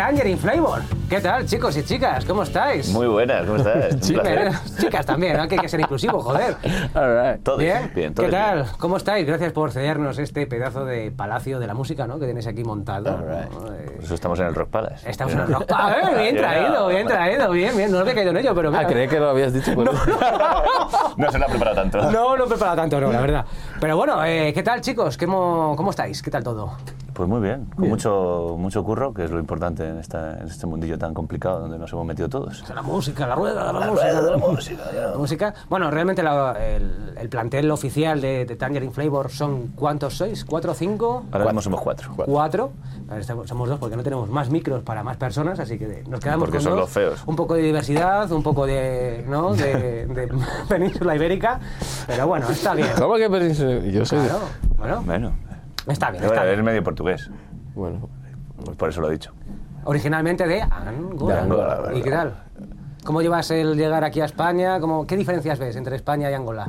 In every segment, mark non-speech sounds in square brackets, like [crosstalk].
Tangerine Flavor. ¿Qué tal, chicos y chicas? ¿Cómo estáis? Muy buenas, ¿cómo estás? Chicas, placer. chicas también, ¿no? que hay que ser inclusivo, joder. [laughs] All right. Todos Bien, bien, todos ¿qué tal? bien. ¿Cómo estáis? Gracias por cedernos este pedazo de palacio de la música, ¿no? Que tenéis aquí montado. All right. ¿no? Eh, Por eso estamos en el Rock Palace. Estamos en el rock. A ver, bien [laughs] traído, bien traído, bien, bien. No había caído en ello, pero Ah, mira, creí que lo habías dicho. [laughs] pero- No se lo ha preparado tanto. No, no he preparado tanto, no, la verdad. Pero bueno, eh, ¿qué tal, chicos? ¿Cómo, ¿Cómo estáis? ¿Qué tal todo? Pues muy bien, con mucho, mucho curro, que es lo importante en, esta, en este mundillo tan complicado donde nos hemos metido todos. La música, la rueda de la, música. la música, La música. Bueno, realmente la- el, el plantel oficial de, de Tangerine Flavor son ¿cuántos sois? ¿Cuatro o cinco? Ahora mismo somos cuatro. Cuatro. A ver, estamos- somos dos porque no tenemos más micros para más personas, así que nos quedamos Porque con son dos. los feos. Un poco de diversidad, un poco de, ¿no? de, de [laughs] península ibérica. Pero bueno, está bien. ¿Cómo que península? Yo soy. de- Claro, bueno, Bueno, está bien, bueno, está eres bien. medio portugués, Bueno, por eso lo he dicho. Originalmente de Angola. De Angola, ¿Y qué tal? ¿Cómo llevas el llegar aquí a España? ¿Cómo, ¿Qué diferencias ves entre España y Angola?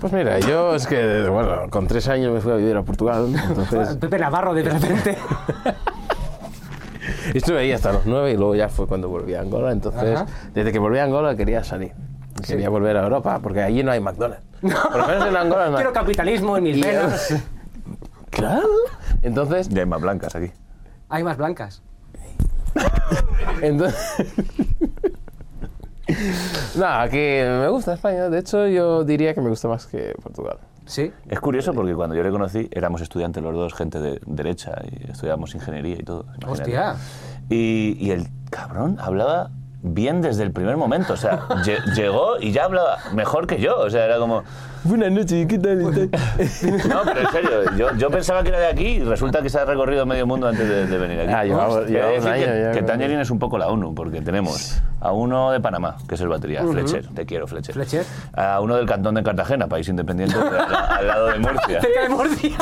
pues mira, yo es que, bueno, con tres años me fui a vivir a Portugal, entonces [laughs] Pepe Navarro de repente. [laughs] estuve ahí hasta los nueve y luego ya fue cuando volví a Angola. Entonces, Ajá. desde que volví a Angola quería salir. Quería volver a Europa porque allí no hay McDonald's. [laughs] Por lo menos en Angola no hay. Quiero capitalismo en mis Y- venas. Claro. Entonces, Ya hay más blancas aquí. Hay más blancas. Entonces. no, aquí me gusta España. De hecho, yo diría que me gusta más que Portugal. Sí. Es curioso porque cuando yo le conocí éramos estudiantes los dos, gente de derecha, y estudiábamos ingeniería y todo. imagínate. Hostia. Y, y el cabrón hablaba bien desde el primer momento, o sea, lle- llegó y ya hablaba mejor que yo, o sea, era como... Buenas noches, ¿qué tal? [laughs] No, pero en serio, yo, yo pensaba que era de aquí y resulta que se ha recorrido medio mundo antes de, de venir aquí. Ah, llevamos- Hostia, llevamos he de decir años que, ya que con- Tangerine es un poco la ONU, porque tenemos a uno de Panamá, que es el batería, Fletcher, te quiero, Fletcher. Fletcher. A uno del cantón de Cartagena, país independiente, al, al lado de Murcia. Cerca de Murcia.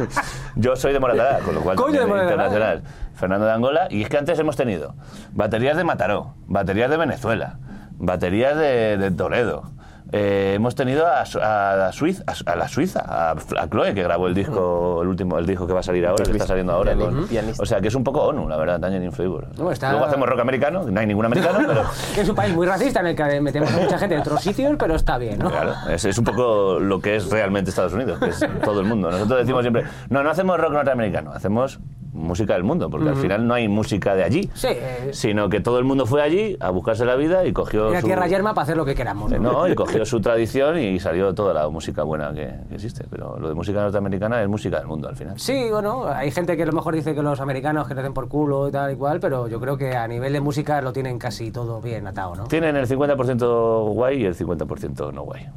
[laughs] Yo soy de Moratalá, con lo cual Coño, de internacional. Fernando de Angola. Y es que antes hemos tenido baterías de Mataró, baterías de Venezuela, baterías de, de Toledo. Eh, hemos tenido a, a la Suiza, a, la Suiza, a, Chloe, que grabó el disco, el último, el disco que va a salir ahora, que está saliendo ahora. Con- o sea, que es un poco ONU, la verdad, Flavor. No, está- Luego hacemos rock americano, no hay ningún americano, pero... [laughs] Es un país muy racista en el que metemos a mucha gente de otros sitios, pero está bien, ¿no? Claro, es, es un poco lo que es realmente Estados Unidos, que es todo el mundo.Nosotros decimos siempre, no, no hacemos rock norteamericano, hacemos música del mundo, porque al final no hay música de allí, Sí, eh, sino que todo el mundo fue allí a buscarse la vida y cogió la su, tierra yerma para hacer lo que queramos. no, y [laughs] cogió su tradición y salió toda la música buena que, que existe. Pero lo de música norteamericana es música del mundo al final. Sí, bueno, hay gente que a lo mejor dice que los americanos que hacen por culo y tal y cual, pero yo creo que a nivel de música lo tienen casi todo bien atado, ¿no? Tienen el 50% guay y el 50% no guay.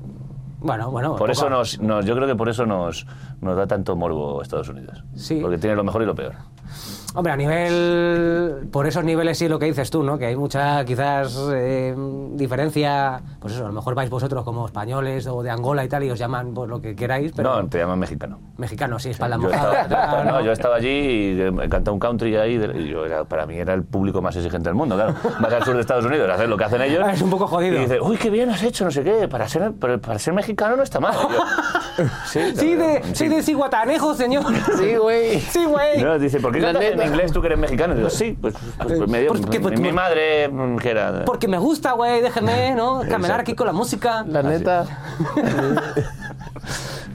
Bueno, bueno. Por eso nos, nos- yo creo que por eso nos, nos da tanto morbo Estados Unidos. Sí. Porque tiene lo mejor y lo peor. Hombre, a nivel. Por esos niveles sí lo que dices tú, ¿no? Que hay mucha, quizás, eh, diferencia. Pues eso, a lo mejor vais vosotros como españoles o de Angola y tal y os llaman por lo que queráis, pero. No, te llaman mexicano. Mexicanos, sí, espalda Yo mojada. estaba, claro, [laughs] no, yo estaba allí y eh, cantaba un country ahí y yo era, para mí era el público más exigente del mundo, claro. [laughs] Vas al sur de Estados Unidos a hacer lo que hacen ellos. Es un poco jodido. Y dices, uy, qué bien has hecho, no sé qué, para ser, para ser mexicano no está mal. Yo, [laughs] sí, Sí, de, sí, de Ciguatanejo, señor. Sí, güey. Sí, güey. No, dice, ¿por qué cantas en inglés tú que eres mexicano? Y digo, sí, pues, pues, pues me dio, ¿Por qué? mi- mi madre, mm, que era... Porque me gusta, güey, déjeme, ¿no? [laughs] Caminar Exacto. aquí con la música. La neta. [laughs]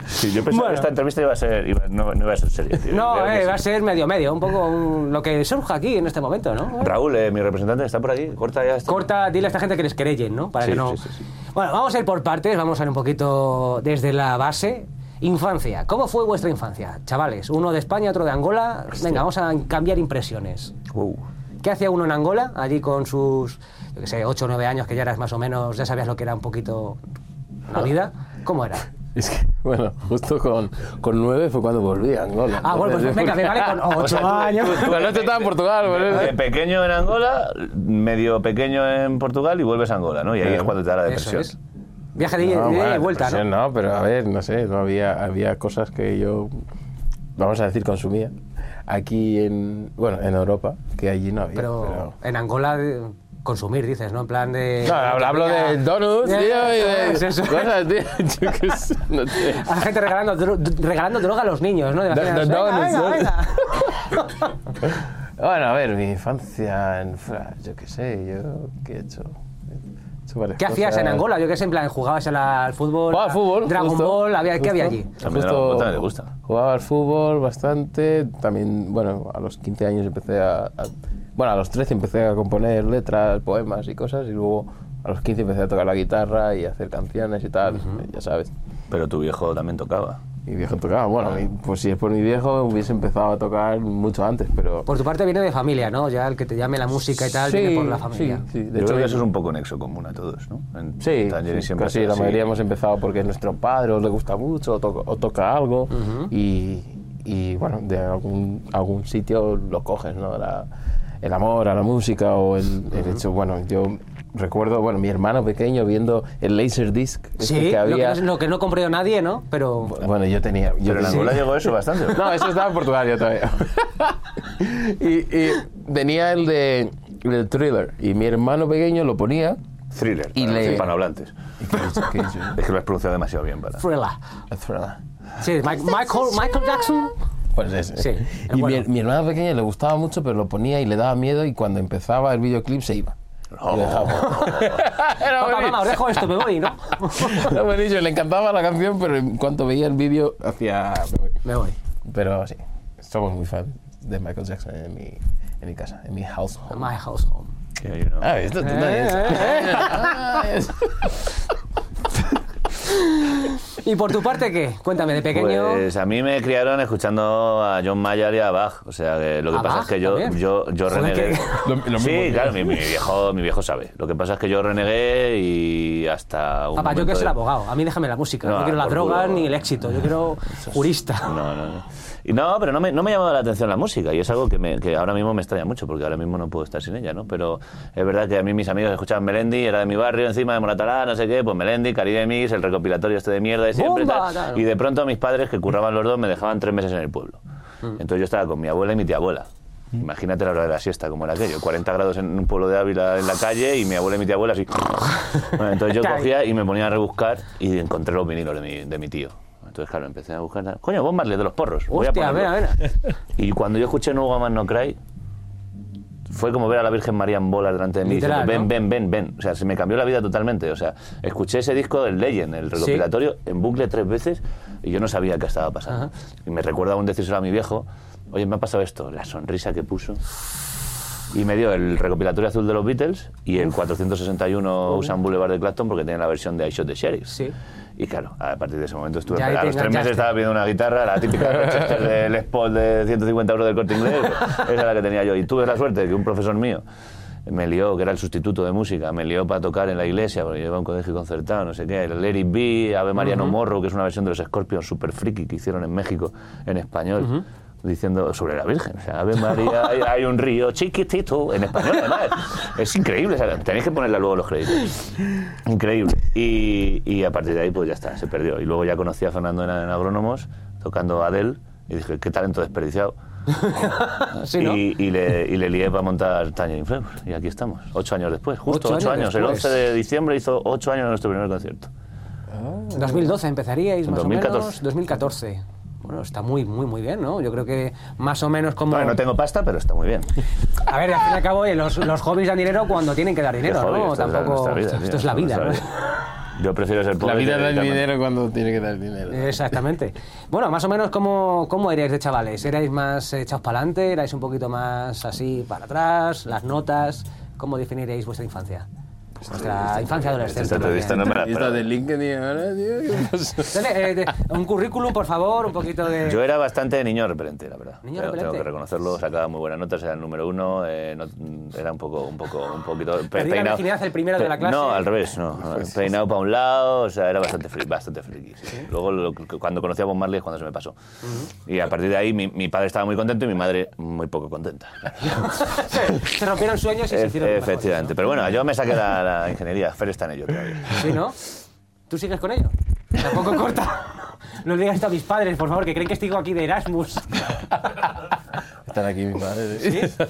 Sí, yo pensaba Bueno. que esta entrevista iba a ser, iba- no, no iba a ser seria. tío. No, eh, va a ser medio medio, un poco un- lo que surja aquí en este momento, ¿no? Raúl, eh, mi representante, está por ahí, corta ya esto. Corta, dile a esta gente que les querellen, ¿no? Para Sí, que no. sí, sí, sí. Bueno, vamos a ir por partes, vamos a ir un poquito desde la base. Infancia, ¿cómo fue vuestra infancia? Chavales, uno de España, otro de Angola. Venga, vamos a cambiar impresiones. Uh. ¿Qué hacía uno en Angola, allí con sus, yo qué sé, 8 o 9 años, que ya eras más o menos, ya sabías lo que era un poquito la vida? ¿Cómo era? [laughs] Es que, bueno, justo con, con nueve fue cuando volví a Angola. Ah, bueno, pues venga, me vale con 8 [laughs] O sea, tú- años. tú- Cuando no estaba en Portugal, por eso. De pequeño en Angola, medio pequeño en Portugal y vuelves a Angola, ¿no? Y ahí es cuando te da la Eso depresión. es. Viaje de No, de bueno, vuelta, depresión ¿no? no, pero a ver, no sé, no había, había cosas que yo, vamos a decir, consumía aquí en, bueno, en Europa, que allí no había. Pero, pero- en Angola, de- consumir, dices, ¿no? En plan de. No, hablo, de donuts, tío, y [laughs] es de eso. cosas, tío. [laughs] Yo qué sé, no sé. A la gente regalando, dro- regalando droga a los niños, ¿no? De venga, donuts, venga, venga. [laughs] Bueno, a ver, mi infancia en yo qué sé, yo qué he hecho. ¿Qué hacías en. Angola? Yo qué sé, en plan, jugabas al fútbol, Jugaba al fútbol. Dragon justo, Ball, había, ¿qué había justo. allí? También le gusta. Jugaba al fútbol bastante. También, bueno, a los 15 años empecé a, a- Bueno, a los 13 empecé a componer letras, poemas y cosas. Y luego a los 15 empecé a tocar la guitarra y a hacer canciones y tal. Ya sabes. Pero tu viejo también tocaba. Mi viejo tocaba. Bueno, mi- pues si es por mi viejo, hubiese empezado a tocar mucho antes, pero. Por tu parte viene de familia, ¿no? Ya el que te llame la música y tal, viene por la familia. Sí, sí. De De hecho, hecho, eso es un poco nexo común a todos, ¿no? En Sí, sí, siempre casi la mayoría hemos empezado porque nuestro padre o le gusta mucho o, to- o toca algo y, y, bueno, de algún, algún sitio lo coges, ¿no? La- el amor a la música o el, el hecho, bueno, yo recuerdo, bueno, mi hermano pequeño viendo el Laserdisc Sí, que lo, había. que no, lo que no compró nadie, ¿no? Pero... Bueno, yo tenía... Yo Pero en Angola llegó eso bastante. [laughs] no, eso estaba en Portugal yo todavía. [laughs] y, y tenía el de el thriller y mi hermano pequeño lo ponía Thriller, Y para le-. Es que lo has pronunciado demasiado bien para... Thriller. Thriller. Sí, Mike- Michael, Michael Jackson. Pues ese. Sí, y bueno. mi, mi hermano pequeño le gustaba mucho, pero lo ponía y le daba miedo y cuando empezaba el videoclip se iba. Oh. Y dejaba. [laughs] Era Papá, mamá, os dejo esto, me voy, ¿no? Era buenísimo, le encantaba la canción, pero en cuanto veía el vídeo hacía... me voy. me voy. Pero sí, somos muy fans de Michael Jackson en mi, en mi casa, en mi household. My house home. Que, you know. Ah, esto tú Eh, [laughs] también. ¿Y por tu parte qué? Cuéntame, de pequeño... Pues a mí me criaron escuchando a John Mayer y a Bach. O sea, que lo que ¿A pasa Bach es que yo, también? yo, yo renegué. que- Lo- lo mismo sí, claro, mi, mi viejo, mi viejo sabe. Lo que pasa es que yo renegué y hasta un Papá, yo quiero ser de- abogado. A mí déjame la música. No, No, quiero la droga culo. ni el éxito. Yo quiero [laughs] jurista. No, no, no. Y no, pero no me, no me llamaba la atención la música y es algo que, me- que ahora mismo me extraña mucho porque ahora mismo no puedo estar sin ella, ¿no? Pero es verdad que a mí mis amigos escuchaban Melendi, era de mi barrio, encima de Moratalá, no sé qué, pues Melendi, Caribe Mix, el recopilatorio este de mierda de siempre ¡Bomba! tal. Claro. Y de pronto mis padres, que curraban los dos, me dejaban tres meses en el pueblo. Mm. Entonces yo estaba con mi abuela y mi tía abuela. Imagínate la hora de la siesta, como era aquello. 40 grados en un pueblo de Ávila en la calle y mi abuela y mi tía abuela así. [laughs] Bueno, entonces yo cogía y me ponía a rebuscar y encontré los vinilos de mi, de mi tío. Entonces, claro, empecé a buscar. Coño, Bob Marley de los porros. voy a Hostia, ponerlo. mira, mira. [laughs] Y cuando yo escuché No Woman No Cry, fue como ver a la Virgen María en bola delante de mí. Literal, diciendo, ¿no? ven, ven, ven, ven. O sea, se me cambió la vida totalmente. O sea, escuché ese disco del Legend, el recopilatorio, en bucle tres veces y yo no sabía qué estaba pasando. Ajá. Y me recuerda aún decírselo a mi viejo, oye, me ha pasado esto, la sonrisa que puso. Y me dio el recopilatorio azul de los Beatles y el 461 Usan Boulevard de Clapton porque tenía la versión de I Shot the Sheriff. Sí. Y claro, a partir de ese momento estuve. Ya a los tres meses estaba pidiendo una guitarra, la típica [laughs] Rochester de Les Paul de 150 euros del corte inglés. Esa era la que tenía yo. Y tuve la suerte de que un profesor mío me lió, que era el sustituto de música, me lió para tocar en la iglesia, porque yo iba a un colegio concertado, no sé qué. El It Be, Ave María No Morro, que es una versión de los Scorpions super friki que hicieron en México en español. Diciendo sobre la Virgen, o sea, Ave María, [laughs] hay, hay un río chiquitito, en español además. Es increíble, o sea, tenéis que ponerla luego en los créditos. Increíble. Y, y a partir de ahí, pues ya está, se perdió. Y luego ya conocí a Fernando en, en Agrónomos, tocando Adele, y dije, qué talento desperdiciado. [laughs] Sí, ¿no? y, y le, y le lié para montar Tangerine Flavor. Y aquí estamos, ocho años después, justo Ocho ocho, años años. El después. 11 de diciembre hizo ocho años nuestro primer concierto. En 2012 empezaríais, más o 2014. menos. 2014. Bueno, está muy, muy, muy bien, ¿no? Yo creo que más o menos como... Bueno, no tengo pasta, pero está muy bien. A ver, al fin y al cabo, eh, los, los hobbies dan dinero cuando tienen que dar dinero, hobby, ¿no? esto es la- Tampoco... vida, esto es la vida, ¿no? Yo prefiero ser pobre. La vida da el dinero cuando tiene que dar dinero. Exactamente. Bueno, más o menos, ¿cómo, cómo erais de chavales? ¿Erais más echados para adelante? ¿Erais un poquito más así para atrás? ¿Las notas? ¿Cómo definiréis vuestra infancia? Vuestra infancia adolescente. [laughs] Esta no me la Esta esperaba. de LinkedIn ahora, tío, eh, de- un currículum, por favor, un poquito de... Yo era bastante niño repelente, la verdad. Niño Tengo- que reconocerlo, sacaba muy buenas notas, era el número uno, eh, no- era un poco, un poco, un poquito... pe- Perdí la virginidad el primero de la clase. No, al revés, no. [laughs] Peinado para un lado, o sea, era bastante friki, bastante friki. sí. Luego, lo cuando conocí a Bob Marley es cuando se me pasó. Y a partir de ahí, mi, mi padre estaba muy contento y mi madre muy poco contenta. [laughs] Se rompieron sueños y se Efe- hicieron mejores, Efectivamente. Pero bueno, yo me saqué la, la ingeniería, Fer está en ello todavía. ¿Sí, no? ¿Tú sigues con ello? Tampoco corta. No le digas esto a mis padres, por favor, que creen que estoy aquí de Erasmus. Están aquí mis padres.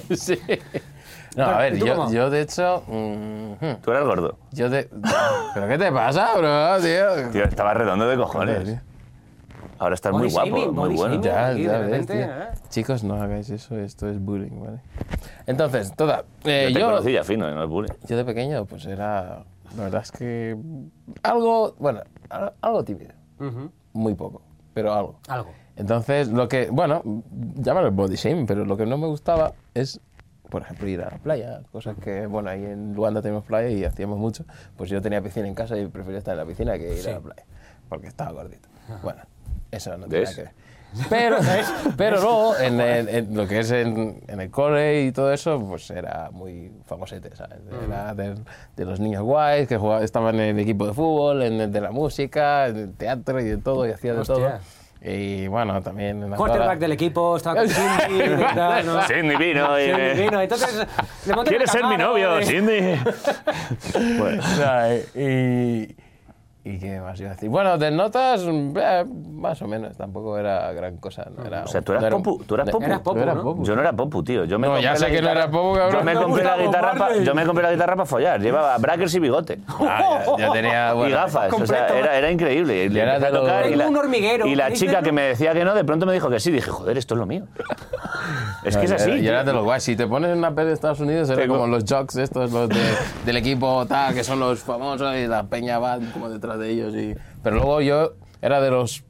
¿Sí? [laughs] sí. No, a ver, ¿y tú yo, yo de hecho. mm, Tú eras gordo. yo de. ¿Pero qué te pasa, bro, tío? Tío, estaba redondo de Joder, cojones. Ahora estás Body muy guapo, shaming, muy bueno. shaming. Ya, ya de ves, repente, tío. ¿eh? Chicos, no hagáis eso, esto es bullying, ¿vale? Entonces, toda. eh, Yo te yo, conocí ya fino, no es bullying. yo de pequeño, pues era. La verdad es que. Algo. Bueno, algo tímido. Ujú. Muy poco, pero algo. Algo. Entonces, lo que. Bueno, llámalo body shame, pero lo que no me gustaba es. Por ejemplo, ir a la playa, cosas que, bueno, ahí en Luanda tenemos playa y hacíamos mucho. Pues yo tenía piscina en casa y prefería estar en la piscina que ir Sí. a la playa, porque estaba gordito. Bueno, eso no tiene ¿Ves? nada que ver. Pero, pero [laughs] luego, en, el- en lo que es en, en el cole y todo eso, pues era muy famosete, ¿sabes? Era de, de los niños guays que jugaban, estaban en el equipo de fútbol, en el de la música, en el teatro y de todo, y hacía de Hostia. todo. Y bueno, también en la Quarterback del equipo, estaba con [laughs] Cindy, y tal, ¿no? Cindy vino y... Cindy vino, entonces le monté ¿Quieres ser mi novio, y- Cindy? [laughs] bueno, O sea, y, y qué más iba a decir. Bueno, de notas, eh, más o menos, tampoco era gran cosa. No era, O sea, tú eras no era- popu, tú eras popu. Eras popu, yo era ¿no? popu. Yo no era popu, tío. Yo me No, compré ya la sé que no guitarra- era popu, cabrón. Yo me compré la guitarra para Marley. yo me compré la guitarra para follar. Llevaba [laughs] brackers y bigote. Ah, ya, ya [laughs] tenía. y bueno, gafas, o sea, era, era increíble. Y, Y era a tocar y la, un hormiguero, y la ¿queréis chica que me decía que no, de pronto me dijo que sí. Dije, joder, esto es lo mío. [laughs] es que es así. Tío. eras de los guays. Si te pones en una peli de Estados Unidos, Tengo- como los jocks estos, los de- del equipo tal, que son los famosos y la peña va como detrás de ellos. Y... Pero luego yo era de los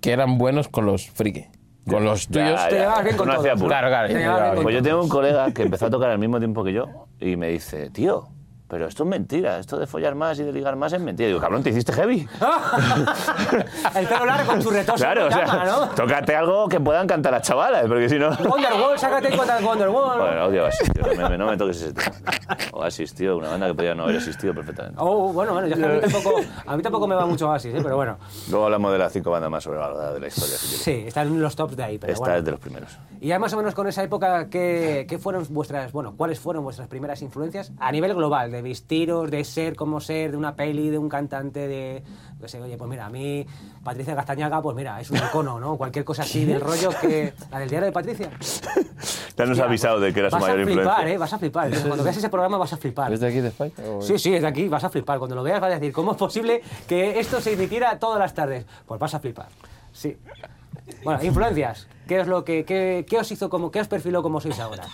que eran buenos con los friki. Con los Ya, tuyos. ya, Te llevabas bien con no todos. hacía puro. Claro, claro. Te Pues yo tengo un colega que empezó a tocar al mismo tiempo que yo y me dice, tío, pero esto es mentira, esto de follar más y de ligar más es mentira. Y digo, cabrón, ¿te hiciste heavy? [laughs] el pelo largo, churretoso, Claro, o sea, llama, ¿no? tócate algo que puedan cantar las chavalas, porque si no... Wonderwall, sácate cuenta de Wonderwall. Bueno, odio Oasis, tío, no me, no me toques ese tema. Oasis, tío, una banda que podía no haber existido perfectamente. Oh, bueno, bueno, yo que a mí tampoco, a mí tampoco me va mucho Oasis, ¿eh? pero bueno. Luego hablamos de las cinco bandas más sobrevaloradas de la historia. si. Sí, están en los tops de ahí, pero Esta bueno. es de los primeros. Y ya más o menos con esa época, ¿qué, qué fueron vuestras, bueno, cuáles fueron vuestras primeras influencias a nivel global? De vestiros, de ser como ser, de una peli, de un cantante, de, sé, oye, pues mira, a mí Patricia Castañaga, pues mira, es un icono, ¿no? Cualquier cosa así del rollo que... La del diario de Patricia. Ya nos ha avisado de que era su vas mayor a flipar, influencia. ¿eh? Vas a flipar. Entonces, Cuando veas ese programa vas a flipar. ¿Es de aquí de España? Sí, sí, es de aquí, vas a flipar. Cuando lo veas vas a decir, ¿cómo es posible que esto se emitiera todas las tardes? Pues vas a flipar. Sí. Bueno, influencias. ¿Qué es lo que qué, qué os hizo como qué os perfiló como sois ahora?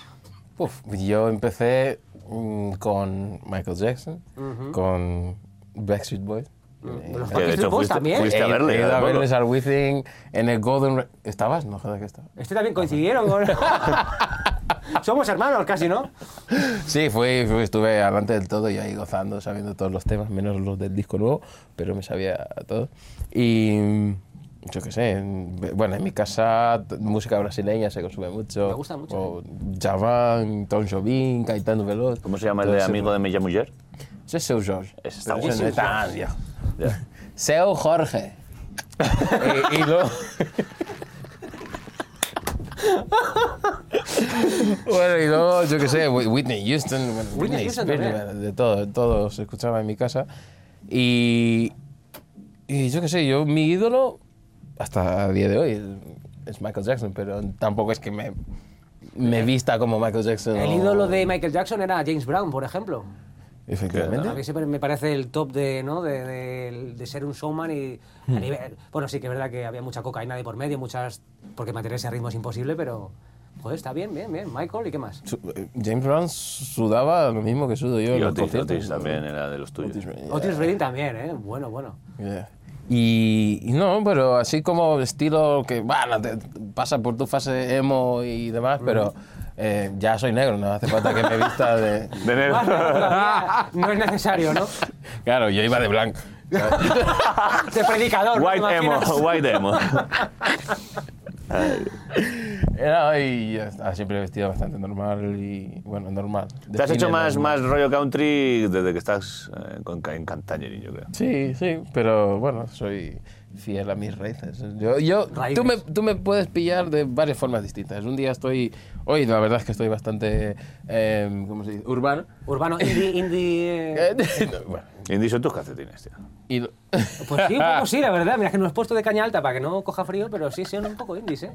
Uf, yo empecé mm, con Michael Jackson, con Backstreet Boys. Los Eh, Que de hecho Boys fuiste, también. fuiste a verle. he ido a verles al Within en el Golden... Re- ¿Estabas? No, joder que estaba. Este también coincidieron con... [laughs] Somos hermanos casi, ¿no? Sí, fui, fui- estuve adelante del todo y ahí gozando, sabiendo todos los temas, menos los del disco nuevo, pero me sabía todo. Y mm, yo qué sé, en- bueno, en mi casa música brasileña se consume mucho. Me gusta mucho, O Javan, Tom Jobim, Caetano Veloz. ¿Cómo se llama el de amigo de Milla Mujer? Ese es Seu Jorge. Ese está Pero ese guapo. no es tan viejo. Ya. Seu Jorge. [laughs] y, y luego... bueno, y luego, yo qué sé, Whi- Whitney Houston, bueno, Whitney Whitney Houston bueno, de todo, todo se escuchaba en mi casa. Y, y yo qué sé, yo, mi ídolo, hasta a día de hoy, es, Michael Jackson, pero tampoco es que me, me vista como Michael Jackson. El o- ídolo de Michael Jackson era James Brown, por ejemplo. Efectivamente. A mí siempre me parece el top de, ¿no? de, de- de ser un showman y a nivel... Bueno, sí que es verdad que había mucha cocaína de por medio, muchas... Porque mantener ese ritmo es imposible, pero... Joder, está bien, bien, bien. Michael, ¿y qué más? Su- eh, James Brown sudaba lo mismo que sudo yo Y Otis. Otis también era de los tuyos. Otis Redding, Otis Redding también, ¿eh? Bueno, bueno. Yeah. Y, y no, pero así como estilo que, bueno, te- pasa por tu fase emo y demás, pero eh, ya soy negro, no hace falta que me vista de... De negro. No es necesario, ¿no? [laughs] Claro, yo iba de blanco. [laughs] De predicador. ¿no? ¿Te White emo, white emo. Era, y ya está, siempre he vestido bastante normal y, bueno, normal. Te has hecho más, normal. más rollo country desde que estás eh, con, en Cantangerín, yo creo. Sí, sí, pero bueno, soy fiel a mis raíces. Yo, yo, tú, me, tú me puedes pillar de varias formas distintas. Un día estoy, hoy la verdad es que estoy bastante, eh, ¿cómo se dice? Urbano. Urbano, indie, [laughs] indie... eh, [laughs] bueno, Indie son tus calcetines, tío. y Pues sí, un poco sí, la verdad. Mira que no has puesto de caña alta para que no coja frío, pero sí, son un poco indies, ¿eh?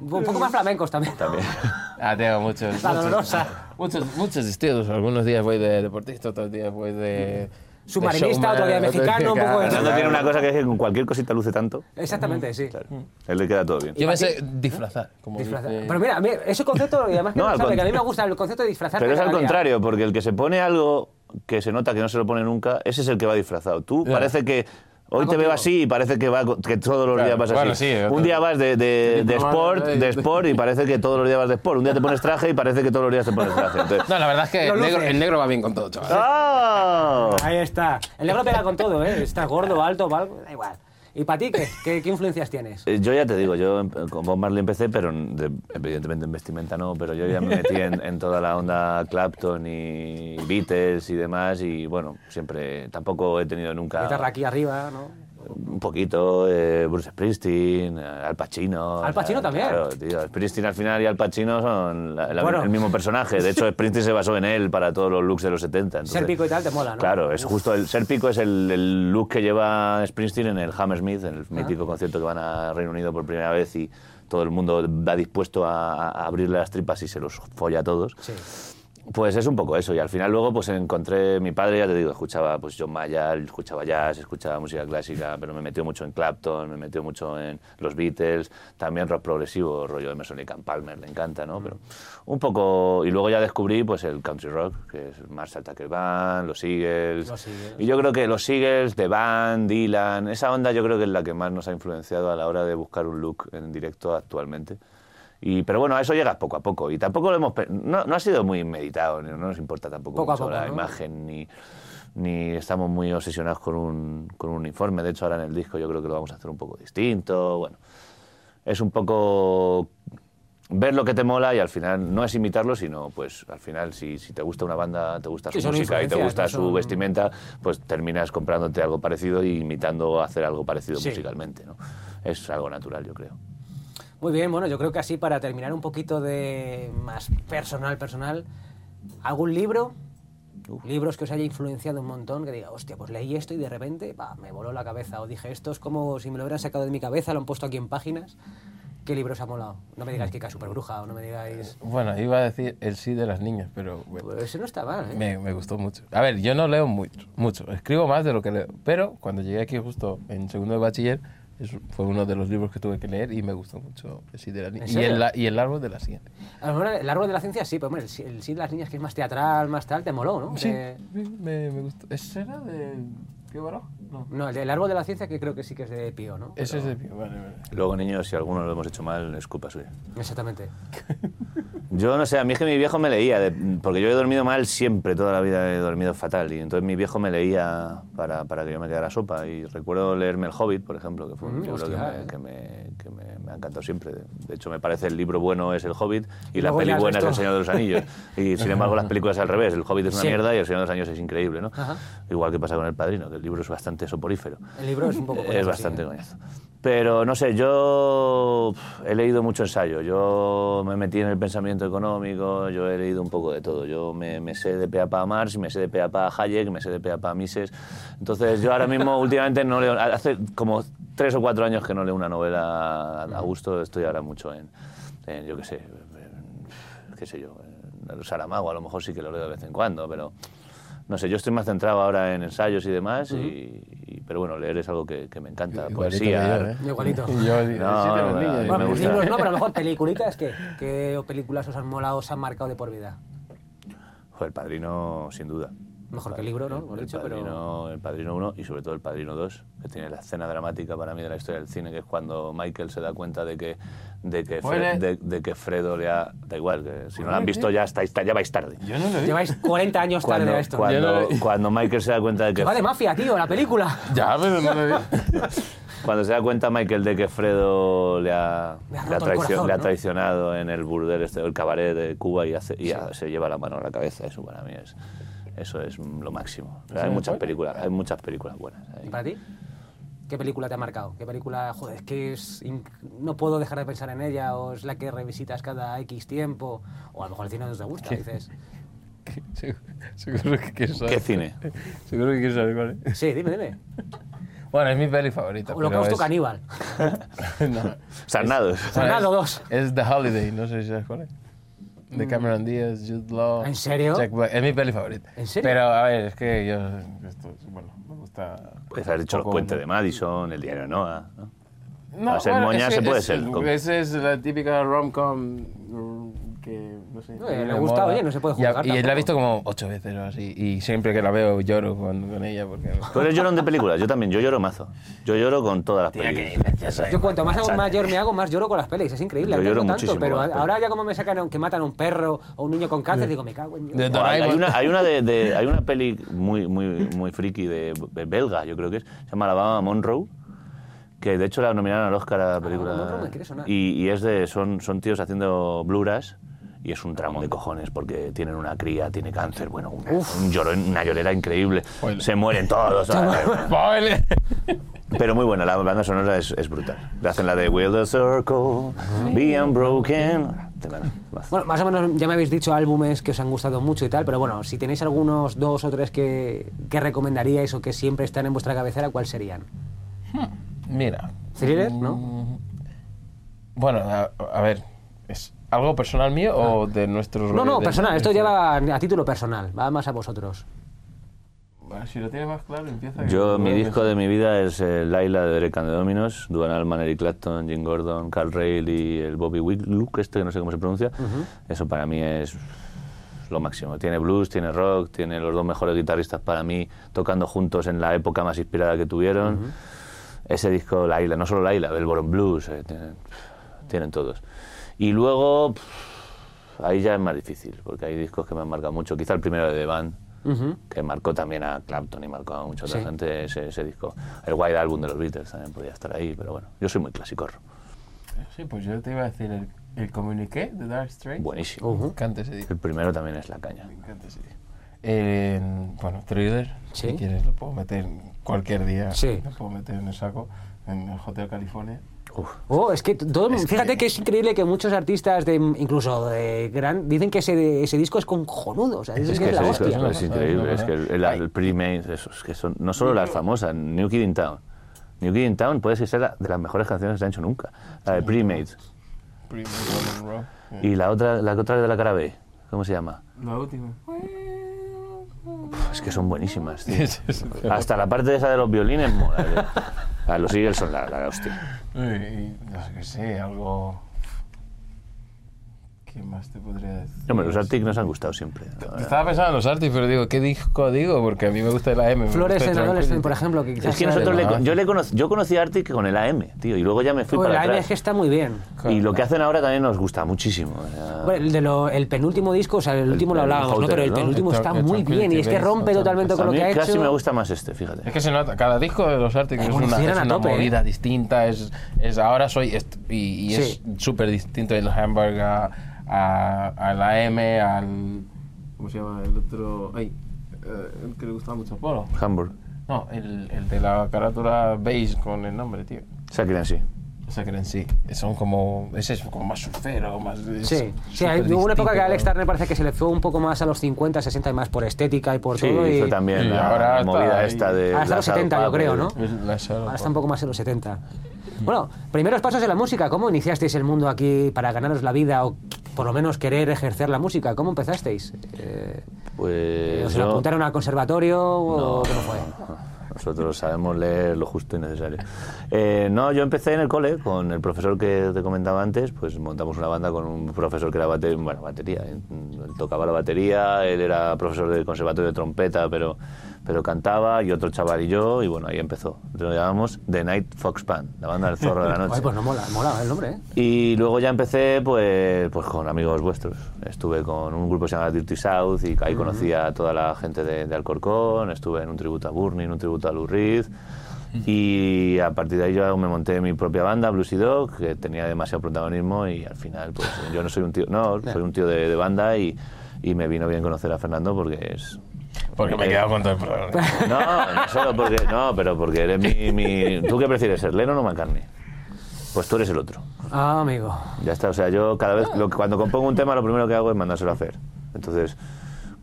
Un poco más flamencos también. También. Ah, tengo muchos. La muchos- dolorosa. Muchos, muchos estilos. Algunos días voy de deportista, otros días voy de, submarinista, otro día mexicano, un poco de... Fernando tiene una cosa que es que con cualquier cosita luce tanto. Exactamente, sí. Claro. A él le queda todo bien. Yo me sé disfrazar. Como Disfrazar. dice- Pero mira, a mí ese concepto, y además que, [laughs] No, no sabe, con- que a mí me gusta el concepto de disfrazar. Pero es al contrario, porque el que se pone algo que se nota que no se lo pone nunca, ese es el que va disfrazado. Tú parece que hoy te veo así y parece que, va, que todos los Claro, días vas así. sí, Un día vas de, de- de sport, de sport y parece que todos los días vas de sport. Un día te pones traje y parece que todos los días te pones traje. Entonces- No, la verdad es que el negro, el negro va bien con todo, chaval. ¡Ah! Ahí está. El negro pega con todo, ¿eh? Estás gordo, alto, da igual. ¿Y para ti qué? ¿Qué, qué influencias tienes? Eh, Yo ya te digo, yo em- con Bob Marley empecé, pero de- evidentemente en vestimenta no, pero yo ya me metí en, en toda la onda Clapton y Beatles y demás y bueno, siempre, tampoco he tenido nunca... Guitarra aquí arriba, ¿no? Un poquito, eh, Bruce Springsteen, eh, Al Pacino. Al Pacino también. Claro, tío, Springsteen al final y Al Pacino son la- la- Bueno. el mismo personaje. De hecho, [laughs] Springsteen se basó en él para todos los looks de los 70. entonces- Ser pico y tal te mola, ¿no? Claro, es justo el ser pico es el, el look que lleva Springsteen en el Hammersmith, en el mítico concierto que van a Reino Unido por primera vez y todo el mundo va dispuesto a, a abrirle las tripas y se los folla a todos. Sí. Pues es un poco eso. Y al final luego pues encontré mi padre, ya te digo, escuchaba pues John Mayall, escuchaba jazz, escuchaba música clásica, pero me metió mucho en Clapton, me metió mucho en los Beatles, también rock progresivo, rollo Emerson Lake and Palmer, le encanta, ¿no? Pero un poco... Y luego ya descubrí pues el country rock, que es Marshall Tucker Band, los Eagles. Los Eagles. Y yo creo que los Eagles, The Band, Dylan, esa onda yo creo que es la que más nos ha influenciado a la hora de buscar un look en directo actualmente. Y, pero bueno, a eso llegas poco a poco. Y tampoco lo hemos... No, no ha sido muy meditado, no nos importa tampoco Poco mucho poco, la ¿no? imagen, ni, ni estamos muy obsesionados con un, con un uniforme. De hecho, ahora en el disco yo creo que lo vamos a hacer un poco distinto. Bueno, es un poco ver lo que te mola y al final no es imitarlo, sino pues al final si, si te gusta una banda, te gusta su música y te gusta su vestimenta, pues terminas comprándote algo parecido e imitando hacer algo parecido Sí. musicalmente. ¿no? Es algo natural, yo creo. Muy bien, bueno, yo creo que así para terminar un poquito de más personal, personal, ¿algún libro? Libros que os haya influenciado un montón, que diga, hostia, pues leí esto y de repente pa, me voló la cabeza. O dije, esto es como si me lo hubieran sacado de mi cabeza, lo han puesto aquí en páginas. ¿Qué libros ha molado? No me digáis Kika Superbruja o no me digáis... Bueno, iba a decir el sí de las niñas, pero bueno, Pues ese no está mal, ¿eh? me, me gustó mucho. A ver, yo no leo mucho, mucho, escribo más de lo que leo, pero cuando llegué aquí justo en segundo de bachiller, es- fue uno de los libros que tuve que leer y me gustó mucho el sí de las niñas. ¿En Y el, la- y el árbol de las siguientes. A lo mejor el árbol de la ciencia sí, pero hombre, el, sí- el de las niñas que es más teatral, más tal, te moló, ¿no? Sí, Eh, me, me gustó. ¿Ese era de Pío Baroja? No. no, el del árbol de la ciencia que creo que sí que es de Pío, ¿no? Ese es de Pío, vale, vale. Luego, niños, si alguno lo hemos hecho mal, es culpa suya. Exactamente. [laughs] Yo no sé, a mí es que mi viejo me leía, de- porque yo he dormido mal siempre, toda la vida he dormido fatal, y entonces mi viejo me leía para, para que yo me quedara sopa. Y recuerdo leerme El Hobbit, por ejemplo, que fue un Mm, libro hostia, que, me, eh. que, me, que me- me ha encantado siempre. De hecho, me parece el libro bueno es El Hobbit y, la peli buena es El Señor de los Anillos. [laughs] Y sin embargo, las películas al revés. El Hobbit es una Sí. mierda y El Señor de los Anillos es increíble, ¿no? Ajá. Igual que pasa con El Padrino, que el libro es bastante soporífero. El libro es un poco... [laughs] Es coñazo, bastante sí, ¿eh? coñazo. Pero no sé, yo he leído mucho ensayo, yo me metí en el pensamiento económico, yo he leído un poco de todo. Yo me, me sé de pe a pa a Marx, me sé de pe a pa a Hayek, me sé de pe a pa a Mises. Entonces yo ahora mismo últimamente no leo, hace como tres o cuatro años que no leo una novela a gusto, estoy ahora mucho en, en, yo qué sé, en, qué sé yo, en el Saramago a lo mejor sí que lo leo de vez en cuando, pero no sé, yo estoy más centrado ahora en ensayos y demás, y, y- pero bueno, leer es algo que, que me encanta, Igualito poesía. que yo, ¿eh? Igualito. [laughs] Yo, el sí No, no, me Bueno, gusta. libros no, pero a lo mejor peliculitas, ¿qué? ¿Qué películas os han molado, os han marcado de por vida? Joder, el Padrino, sin duda. Mejor que el libro, ¿no? El dicho, pero... padrino, el Padrino 1 y sobre todo El Padrino 2, que tiene la escena dramática para mí de la historia del cine, que es cuando Michael se da cuenta de que, de que, Fre- de, de que Fredo le ha... Da igual, que si no lo han visto ya, estáis, ya vais tarde. Yo no lo vi. Lleváis 40 años tarde Cuando, a esto. cuando, no cuando Michael se da cuenta de Que va de mafia, tío, la película. [laughs] Ya, pero no lo vi. Cuando se da cuenta Michael de que Fredo le ha, Le ha le ha roto el traicion- corazón, le ha ¿no? traicionado en el burdel, este, el cabaret de Cuba y, hace- y se lleva la mano a la cabeza, eso para mí es, eso es lo máximo. ¿Eso hay muchas películas, hay muchas películas buenas. ahí. ¿Y para ti? ¿Qué película te ha marcado? ¿Qué película, joder, es que es no puedo dejar de pensar en ella o es la que revisitas cada X tiempo? O a lo mejor el cine no te gusta, dices... [laughs] Seguro, seguro que quieres saber. ¿Qué cine? [laughs] Seguro que quieres saber cuál es. Sí, dime, dime. [laughs] Bueno, es mi peli favorita. Holocausto es- Caníbal. no. Sarnados. Sarnado Bueno, 2. Es, es The Holiday, no sé si sabes cuál es. De Cameron Diaz, Jude Law. ¿En serio? Jack Black. Es mi peli favorita. ¿En serio? Pero a ver, es que yo. esto es- bueno, me gusta. Puedes haber dicho los puentes de Madison, el diario de Noah. ¿no? No, ser bueno, moña es se puede es- ser, Esa es la típica rom-com que, no sé. No, le gusta, oye, no se puede Y a- juzgar Y, la he visto como ocho veces o así. Y siempre que la veo lloro con, con ella porque... Tú eres llorón de películas, yo también, yo lloro mazo. Yo lloro con todas las películas. diferencia soy. Yo cuanto más hago mayor me hago, más lloro con las pelis. Es increíble. Yo lloro no tanto, muchísimo pero ahora ya como me sacan que matan a un perro o un niño con cáncer, digo, me cago en Dios. De- No, hay, una, hay una de, de- hay una peli muy, muy, muy friki de, de belga, yo creo que es, se llama Alabama Monroe, que de hecho la nominaron al Oscar a la película. Alabama Monroe me quiere sonar. y, y es de, son, son tíos haciendo bluras y es un tramo de cojones porque tienen una cría, tiene cáncer, bueno, una, un llorón- una llorera increíble, Spoiler. se mueren todos. [laughs] Pero muy buena, la banda sonora es, es brutal. Le hacen la de Will the Circle be unbroken. Bueno, más o menos ya me habéis dicho álbumes que os han gustado mucho y tal, pero bueno, si tenéis algunos dos o tres que, que recomendaríais o que siempre están en vuestra cabecera, ¿cuáles serían? Mira. ¿Thriller? ¿No? mm, Bueno, a, a ver, ¿es algo personal mío o de nuestros... No, no, personal. de- Esto lleva a título personal. Va más a vosotros. Bueno, Si lo tienes más claro, empieza... Yo, mi disco de mi vida es eh, Laila de Derek and the Dominos, Duan Allman, Eric Clapton, Jim Gordon, Carl Rail y el Bobby Luke, este que no sé cómo se pronuncia. Eso para mí es lo máximo. Tiene blues, tiene rock, tiene los dos mejores guitarristas para mí tocando juntos en la época más inspirada que tuvieron. Ese disco, Laila, no solo Laila, el Boron Blues, eh, tienen, tienen todos. Y luego, pff, ahí ya es más difícil, porque hay discos que me han marcado mucho. Quizá el primero de The Band, que marcó también a Clapton y marcó a mucha otra Sí. gente ese, ese disco. El White Album de los Beatles también podía estar ahí, pero bueno, yo soy muy clásico. Sí, pues yo te iba a decir el, el Communiqué de Dark Straits. Buenísimo. Me encanta ese disco. El primero también es la caña. Me encanta ese disco. Eh, bueno, Thriller, Sí. si quieres, lo puedo meter cualquier día. Sí. Lo puedo meter en el saco, en el Hotel California. Uf, Oh, es que todo, fíjate que... es increíble que muchos artistas, de, incluso de gran, dicen que ese, ese disco es cojonudo. O sea, es que que es la hostia. es, es increíble. Es que el, el, el pre-made, esos que son no solo las famosas, New Kid in Town. New Kid in Town puede ser la- de las mejores canciones que se han hecho nunca. La de and Roll. Y la otra, la otra de la cara B, ¿cómo se llama? La última. Es que son buenísimas. tío. [laughs] Hasta la parte esa de los violines mola. tío. [laughs] Ah, los Eagles son la, la hostia. Y, no sé qué sé, algo... ¿Qué más te podría decir? Hombre, los Arctic nos han gustado siempre. Estaba pensando en los Artis, pero digo, ¿qué disco digo? Porque a mí me gusta el AM. Flores en el Adolescent, por ejemplo, que quizás Es que nosotros le, Ah, yo, le conocí, yo conocí a Arctic con el AM, tío, y luego ya me fui Joder, para la M es atrás. que está muy bien. Y lo que hacen ahora también nos gusta muchísimo. o sea, Bueno, el, de lo- el penúltimo disco, o sea, el último lo el hablábamos, ¿no? Pero el ¿no? penúltimo El está el muy bien y es que rompe Base, totalmente con lo que ha hecho. casi me gusta más este, fíjate. Es que se nota, cada disco de los Arctic es una, es ¿eh? movida distinta, es, es ahora soy y, es súper distinto el Hamburg a, a, al AM, al... ¿Cómo se llama el otro? Ay, eh, el que le gustaba mucho a Polo. Hamburg. No, el, el de la carátula beige con el nombre, tío. En sí, son como... Ese es como más surfero, más... Sí, sí hay- hubo una época que Alex Turner parece que se le fue un poco más a los 50, 60 y más por estética y por Sí, todo. y también y la, ahora la movida ahí. esta de... Hasta los Black 70 yo creo, ¿no? Ahora está un poco más en los 70. Bueno, primeros pasos en la música. ¿Cómo iniciasteis el mundo aquí para ganaros la vida o por lo menos querer ejercer la música? ¿Cómo empezasteis? Eh, Pues ¿Os yo- apuntaron al conservatorio o cómo fue? Nosotros sabemos leer lo justo y necesario. Eh, no, yo empecé en el cole con el profesor que te comentaba antes, pues montamos una banda con un profesor que era bate- bueno, batería, él tocaba la batería, él era profesor del conservatorio de trompeta, pero, pero cantaba, y otro chaval y yo, y bueno, ahí empezó. Lo llamamos The Night Fox Band, la banda del zorro de la [laughs] noche. Ay, pues no mola, mola el nombre, ¿eh? Y luego ya empecé pues, pues con amigos vuestros. Estuve con un grupo que se llama Dirty South y ahí conocí a toda la gente de, de Alcorcón. Estuve en un tributo a Burnie, en un tributo a Lou Reed. Y a partir de ahí yo me monté mi propia banda, Bluesy Dog, que tenía demasiado protagonismo y al final pues yo no soy un tío, no, soy un tío de, de banda y, y me vino bien conocer a Fernando porque es... Porque me he quedado con todo el programa. [laughs] No, no solo porque, no, pero porque eres mi, mi... ¿Tú qué prefieres, ser Lennon o McCartney? Pues tú eres el otro. Ah, amigo. Ya está, o sea, yo cada vez, lo que- cuando compongo un tema, lo primero que hago es mandárselo a hacer. Entonces,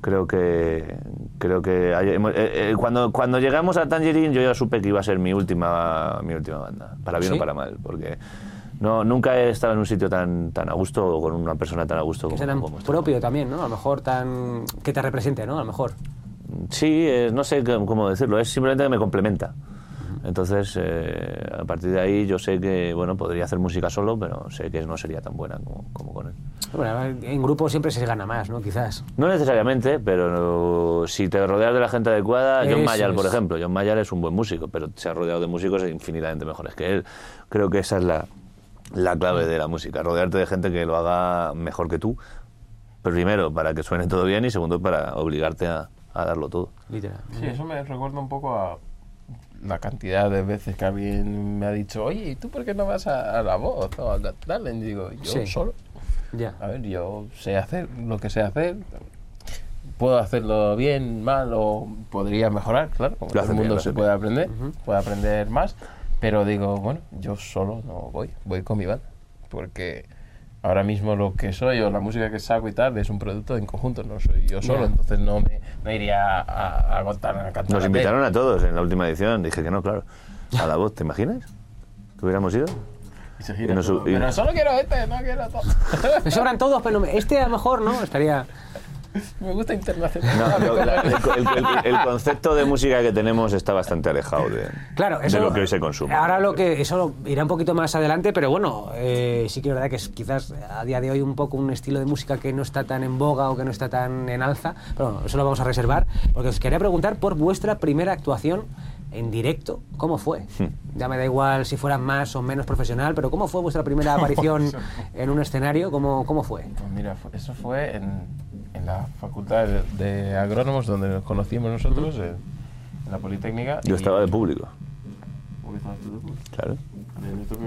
creo que, creo que hay- hemos- eh, eh, cuando, cuando llegamos a Tangerine, yo ya supe que iba a ser mi última, mi última banda, para bien ¿Sí? o para mal, porque No, nunca he estado en un sitio tan, tan a gusto o con una persona tan a gusto Que como, sea tan como estoy. propio también, ¿no? A lo mejor tan... que te represente, ¿no? A lo mejor. Sí, eh, no sé cómo decirlo, es simplemente que me complementa. Entonces, eh, a partir de ahí yo sé que, bueno, podría hacer música solo, pero sé que no sería tan buena como, como con él. Bueno, en grupo siempre se gana más, ¿no? Quizás. No necesariamente, pero si te rodeas de la gente adecuada, John Mayer, por es. ejemplo, John Mayer es un buen músico, pero se ha rodeado de músicos infinitamente mejores que él. Creo que esa es la, la clave de la música, rodearte de gente que lo haga mejor que tú, primero para que suene todo bien y segundo para obligarte a, a darlo todo. Literal. Sí, eso me recuerda un poco a la cantidad de veces que alguien me ha dicho, oye, ¿y tú por qué no vas a, a la voz o a Talent? Y digo, yo Sí. solo. Ya. A ver, yo sé hacer lo que sé hacer. Puedo hacerlo bien, mal o podría mejorar, claro. Como todo el mundo se puede aprender, puede aprender más. Pero digo, bueno, yo solo no voy, voy con mi banda. Porque ahora mismo lo que soy o la música que saco y tal es un producto en conjunto, no soy yo solo. Entonces no me no iría a, a, Talent a cantar. Nos a invitaron a todos en la última edición, dije que no, claro. A la voz, ¿te imaginas? ¿Que hubiéramos ido? Y se gira y nos todo. sub- y- Pero solo quiero este, no quiero todo. Me sobran todos, pero este a lo mejor, ¿no? Estaría... [laughs] me gusta internacional. No, la- el, el- el- el [laughs] concepto de música que tenemos está bastante alejado de, Claro, eso, de lo que hoy se consume. Ahora lo que eso lo- irá un poquito más adelante, pero bueno, eh, sí que es verdad que es quizás a día de hoy un poco un estilo de música que no está tan en boga o que no está tan en alza. Pero bueno, eso lo vamos a reservar, porque os quería preguntar por vuestra primera actuación en directo, ¿cómo fue? Hmm. Ya me da igual si fuera más o menos profesional, pero ¿cómo fue vuestra primera [laughs] aparición en un escenario? ¿Cómo, cómo fue? Pues mira, eso fue en, en la facultad de, de agrónomos donde nos conocimos nosotros, en, en la Politécnica. Yo y- estaba de público, ¿Cómo que estabas tú de público? claro.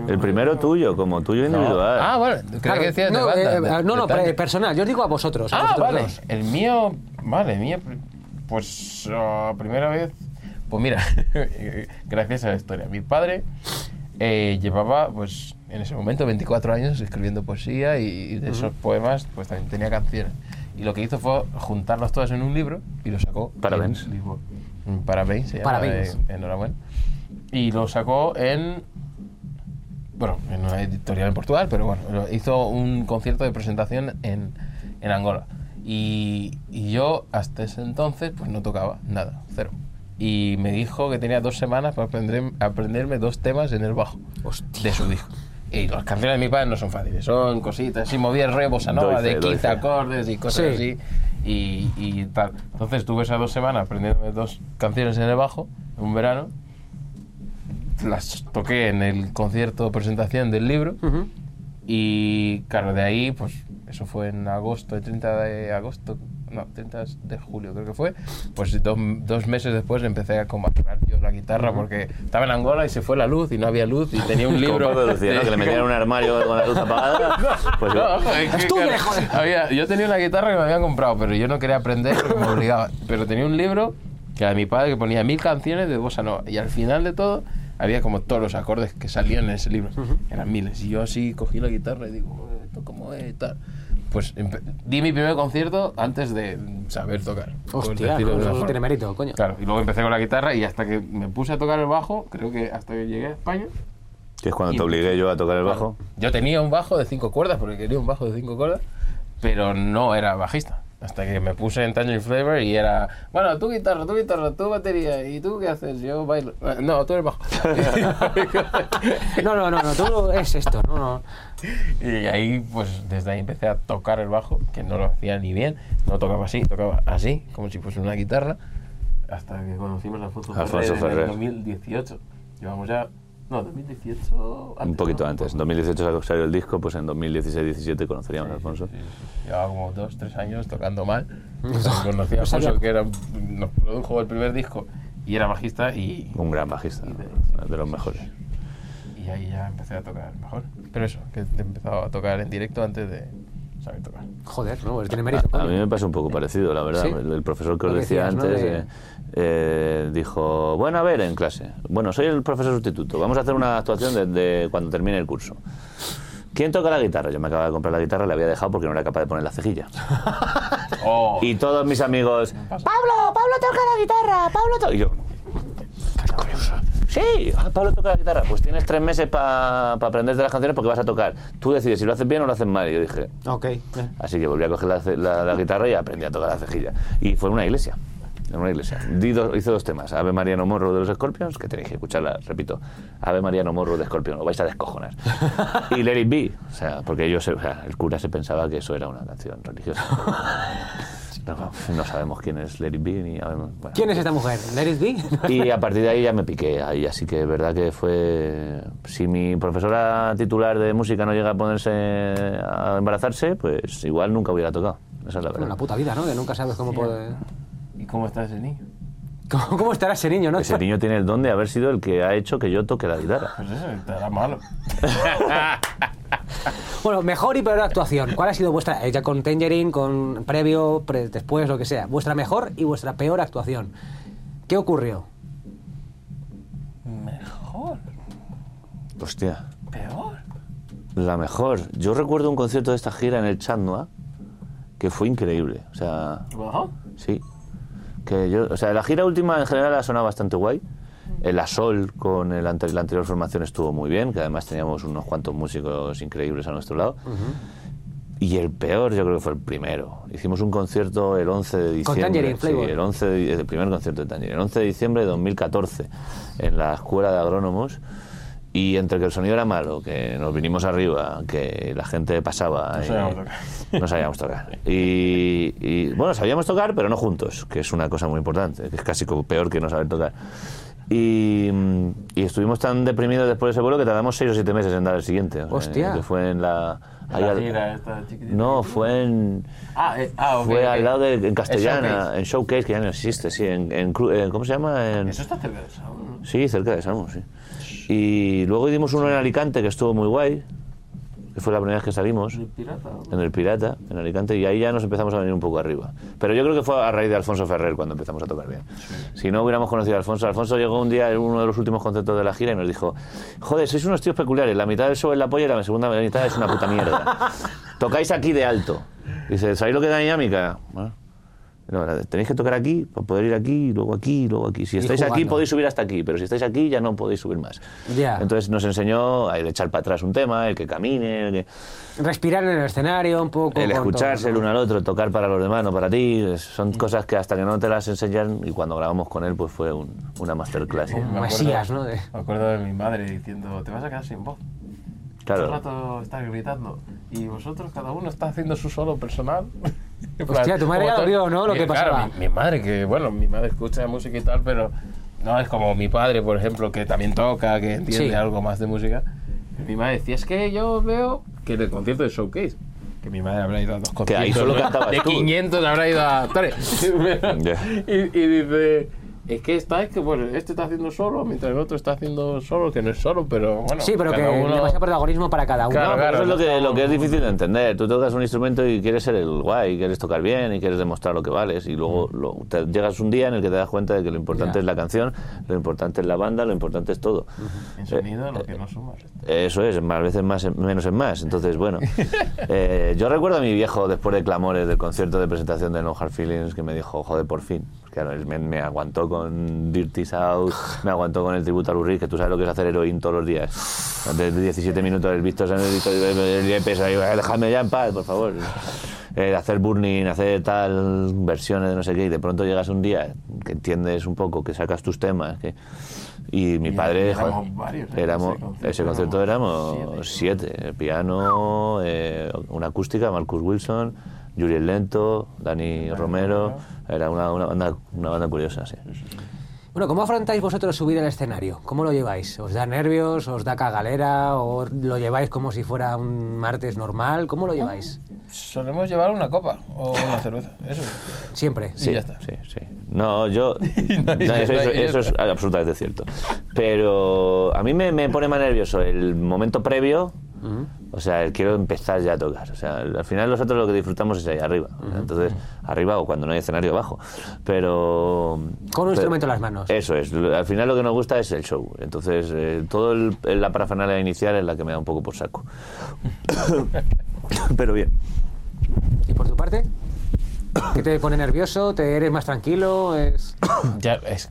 ¿De El primero tuyo, como tuyo No. individual. Ah, bueno, creo Claro, que decías de no, banda, eh, de- no, de no, pre- personal. Yo os digo a vosotros. a Ah, vosotros vale. dos. El mío, vale, mío, pues ah, primera vez, pues mira, [laughs] gracias a la historia. Mi padre eh, llevaba, pues en ese momento, 24 años escribiendo poesía y, y de esos poemas, pues también tenía canciones. Y lo que hizo fue juntarlos todos en un libro y lo sacó. Parabéns. en. Mm, Parabéns, se llama, Parabéns. eh, enhorabuena. Y lo sacó en bueno, en una editorial en Portugal, pero bueno, hizo un concierto de presentación en, en Angola. Y, y yo hasta ese entonces pues no tocaba nada, cero. Y me dijo que tenía dos semanas para aprender, aprenderme dos temas en el bajo de su disco. Y las canciones de mi padre no son fáciles, son cositas, así movía el re bossa nova de doy 15 fe. acordes y cosas Sí. así. Y, y tal. Entonces tuve esas dos semanas aprendiéndome dos canciones en el bajo, en un verano, las toqué en el concierto de presentación del libro Ujú. y claro, de ahí, pues eso fue en agosto, el 30 de agosto, no, 30 de julio creo que fue, pues dos, dos meses después empecé a combatir yo la guitarra porque estaba en Angola y se fue la luz y no había luz y tenía un [laughs] libro... De Lucía, ¿no? Que le metieran en un armario con la luz apagada. [laughs] Pues No, es que, había- yo tenía una guitarra que me habían comprado, pero yo no quería aprender porque me obligaba. Pero tenía un libro que era de mi padre que ponía mil canciones de bossa nova. Y al final de todo había como todos los acordes que salían en ese libro. Eran miles. Y yo así cogí la guitarra y digo, "Eh, ¿esto cómo es? y tal. Pues di mi primer concierto antes de saber tocar. Hostia, eso forma. tiene mérito, coño. Claro, y luego empecé con la guitarra y hasta que me puse a tocar el bajo, creo que hasta que llegué a España, Que es cuando te obligué yo a tocar el bajo. yo tenía un bajo de cinco cuerdas, porque quería un bajo de cinco cuerdas, pero no era bajista. Hasta que me puse en Tangerine Flavor y era, bueno, tú guitarra, tú guitarra, tú batería, ¿y tú qué haces? Yo bailo. "Ah, No, tú eres bajo. [laughs] No, no, no, no, tú es esto, no, no. y ahí, pues desde ahí empecé a tocar el bajo, que no lo hacía ni bien, no tocaba así, tocaba así, como si fuese una guitarra, hasta que conocimos a Alfonso, Alfonso Ferrer en Ferrer. el 2018. Llevamos ya, no, 2018... Un poquito ¿no? antes. En 2018 salió el disco, pues en 2016-17 conoceríamos a Alfonso. Sí, sí, sí. Llevaba como dos, tres años tocando mal. [laughs] Conocí a No. Alfonso, que era, nos produjo el primer disco y era bajista y, Un gran bajista, de los mejores. y ahí ya empecé a tocar mejor. Pero eso, que he empezado a tocar en directo antes de saber tocar. Joder, no, él tiene mérito, A, a mí me pasa un poco parecido, la verdad. ¿Sí? El, el profesor que os decía decías, ¿no? antes De- eh, eh, dijo, bueno, a ver, en clase. Bueno, soy el profesor sustituto. Vamos a hacer una actuación de, de cuando termine el curso. ¿Quién toca la guitarra? Yo me acababa de comprar la guitarra, la había dejado porque no era capaz de poner la cejilla. [laughs] Oh, Y todos mis amigos. Pablo, Pablo toca la guitarra, Pablo toca... Y yo, "¿Qué coño? Sí, ah, Pablo toca la guitarra. Pues tienes tres meses para aprenderte las canciones porque vas a tocar. Tú decides si lo haces bien o lo haces mal. Y yo dije, Ok. Así que volví a coger la- la guitarra y aprendí a tocar la cejilla. Y fue en una iglesia. En una iglesia. Di dos- hice dos temas. Ave María no morro de los Scorpions, que tenéis que escucharla, repito. Ave María no morro de Scorpions, lo vais a descojonar. y Let It Be. O sea, porque ellos, o sea, el cura se pensaba que eso era una canción religiosa. [laughs] No, no sabemos quién es Let It Be ni bueno. ¿Quién es esta mujer? ¿Let it be? Y a partir de ahí ya me piqué ahí, así que es verdad que fue... Si mi profesora titular de música no llega a ponerse a embarazarse, pues igual nunca hubiera tocado. Esa es la Bueno, verdad. la puta vida, ¿no? Que nunca sabes cómo puede... ¿Y cómo está ese niño? [laughs] ¿Cómo, cómo estará ese niño, no? Ese niño tiene el don de haber sido el que ha hecho que yo toque la guitarra. Pues eso, estará malo. [laughs] Bueno, mejor y peor actuación. ¿Cuál ha sido vuestra, eh, ya con Tangerine, con previo, pre- después, lo que sea, vuestra mejor y vuestra peor actuación? ¿Qué ocurrió? Mejor, Hostia, peor. la mejor. Yo recuerdo un concierto de esta gira en el Chandua que fue increíble. O sea. Sí. Que yo, o sea, la gira última en general ha sonado bastante guay. El Asol con el ante- la anterior formación estuvo muy bien, que además teníamos unos cuantos músicos increíbles a nuestro lado. Y el peor yo creo que fue el primero. Hicimos un concierto el 11 de diciembre. Tangerine sí, el, 11 de- el primer concierto de Tangerine. El 11 de diciembre de 2014 en la Escuela de Agrónomos. Y entre que el sonido era malo, que nos vinimos arriba, que la gente pasaba. No sabíamos tocar. no sabíamos tocar. Y, y, bueno, sabíamos tocar, pero no juntos, que es una cosa muy importante, que es casi como peor que no saber tocar. Y, y estuvimos tan deprimidos después de ese vuelo que tardamos seis o siete meses en dar el siguiente. o sea, Hostia. Que fue en la. ahí La al- gira esta no, fue en. Ah, eh, ah, ok, Fue al lado de en El Castellana, Showcase. en Showcase, que ya no existe, sí, en, en Cru- en- ¿cómo se llama? En, Eso está cerca de ¿no? Sí, cerca de Salmo, sí. Y luego dimos uno en Alicante que estuvo muy guay, que fue la primera vez que salimos ¿El pirata? en el Pirata, en Alicante, y ahí ya nos empezamos a venir un poco arriba. Pero yo creo que fue a raíz de Alfonso Ferrer cuando empezamos a tocar bien. Si no hubiéramos conocido a Alfonso, Alfonso llegó un día en uno de los últimos conceptos de la gira y nos dijo, joder, sois unos tíos peculiares, la mitad del show es la polla y la segunda mitad es una puta mierda. [laughs] Tocáis aquí de alto. Dice, ¿sabéis lo que da dinámica? Bueno, no, tenéis que tocar aquí para poder ir aquí, luego aquí, luego aquí. Si Y estáis aquí podéis subir hasta aquí, pero si estáis aquí ya no podéis subir más. Ya. Entonces nos enseñó a echar para atrás un tema, el que camine, el que... Respirar en el escenario un poco. El escucharse todo, el ¿no? uno al otro, tocar para los demás, no para ti, son cosas que hasta que no te las enseñan y cuando grabamos con él pues fue un- una masterclass. Un Me acuerdo- ¿no? De- Me acuerdo de mi madre diciendo, te vas a quedar sin voz. Todo el Claro, rato estás gritando. Y vosotros, cada uno está haciendo su solo personal. [laughs] Hostia, tu madre ya vio, ¿no? Lo Mi- que claro, pasaba. mi, mi madre, que bueno, mi madre escucha música y tal, pero no es como mi padre, por ejemplo, que también toca, que entiende Sí. algo más de música. Mi madre decía, es que yo veo que en el concierto de Showcase, que mi madre habrá ido a dos conciertos. ahí solo ¿no? De tú. 500 habrá ido a tres. [laughs] Ya. [laughs] y, y dice, es que está, es que bueno, este está haciendo solo, mientras el otro está haciendo solo, que no es solo, pero bueno. Sí, pero que uno- demasiado protagonismo para cada uno. Claro, eso es lo no que, estamos- lo que es difícil de entender. Tú tocas un instrumento y quieres ser el guay, quieres tocar bien y quieres demostrar lo que vales. Y luego lo- te- llegas un día en el que te das cuenta de que lo importante Ya. es la canción, lo importante es la banda, lo importante es todo. En sonido, lo que no suma. Eso es, más veces más, menos es más. Entonces, bueno, [laughs] eh, yo recuerdo a mi viejo después de clamores del concierto de presentación de No Hard Feelings que me dijo, joder, por fin. Claro, él me, me aguantó con Dirty South, me aguantó con el tributo a Reed, que tú sabes lo que es hacer heroín todos los días. De 17 minutos, el visto el ahí, déjame ya en paz, por favor. Eh, hacer burning, hacer tal, versiones de no sé qué, y de pronto llegas un día que entiendes un poco, que sacas tus temas, que... Y mi Y padre, éramos joder, varios, ¿eh? éramos, Ese concierto éramos siete, siete. Piano, eh, una acústica, Marcus Wilson, Juriel Lento, Dani Romero. Era una, una banda, una banda curiosa, sí. Bueno, ¿cómo afrontáis vosotros subir al escenario? ¿Cómo lo lleváis? ¿Os da nervios? ¿Os da cagalera? ¿O lo lleváis como si fuera un martes normal? ¿Cómo lo lleváis? Solemos llevar una copa o una cerveza, eso. Siempre. Sí, ya está. sí, sí. No, yo... [laughs] no, no, y ya eso, y es absolutamente cierto. Pero a mí me, me pone más nervioso el momento previo, o sea, quiero empezar ya a tocar. O sea, al final nosotros lo que disfrutamos es ahí arriba. Entonces, arriba o cuando no hay escenario abajo. Pero... Con un pero- instrumento en las manos. Eso es. Al final lo que nos gusta es el show. Entonces, eh, todo el, la parafernalia inicial es la que me da un poco por saco. [coughs] Pero bien. ¿Y por tu parte? ¿Qué te pone nervioso? ¿Te eres más tranquilo? Es... [coughs] Ya, es,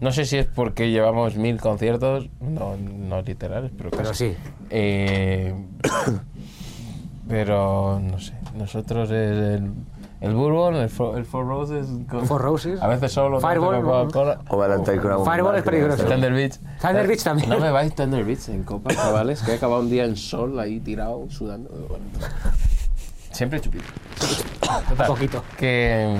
No sé si es porque llevamos mil conciertos, no, no literales, pero, Pero casi. sí. Eh, pero no sé, nosotros es el, el Bourbon, el, Fo- el Four Roses. con- Four Roses. A veces solo. Fireball. O Valentine con Fireball es peligroso. Thunder Beach. Thunder Beach también. No me vais Thunder Beach en copa, [laughs] chavales, que he acabado un día en sol ahí tirado, sudando. bueno. Siempre chupito. Total, Poquito. Que.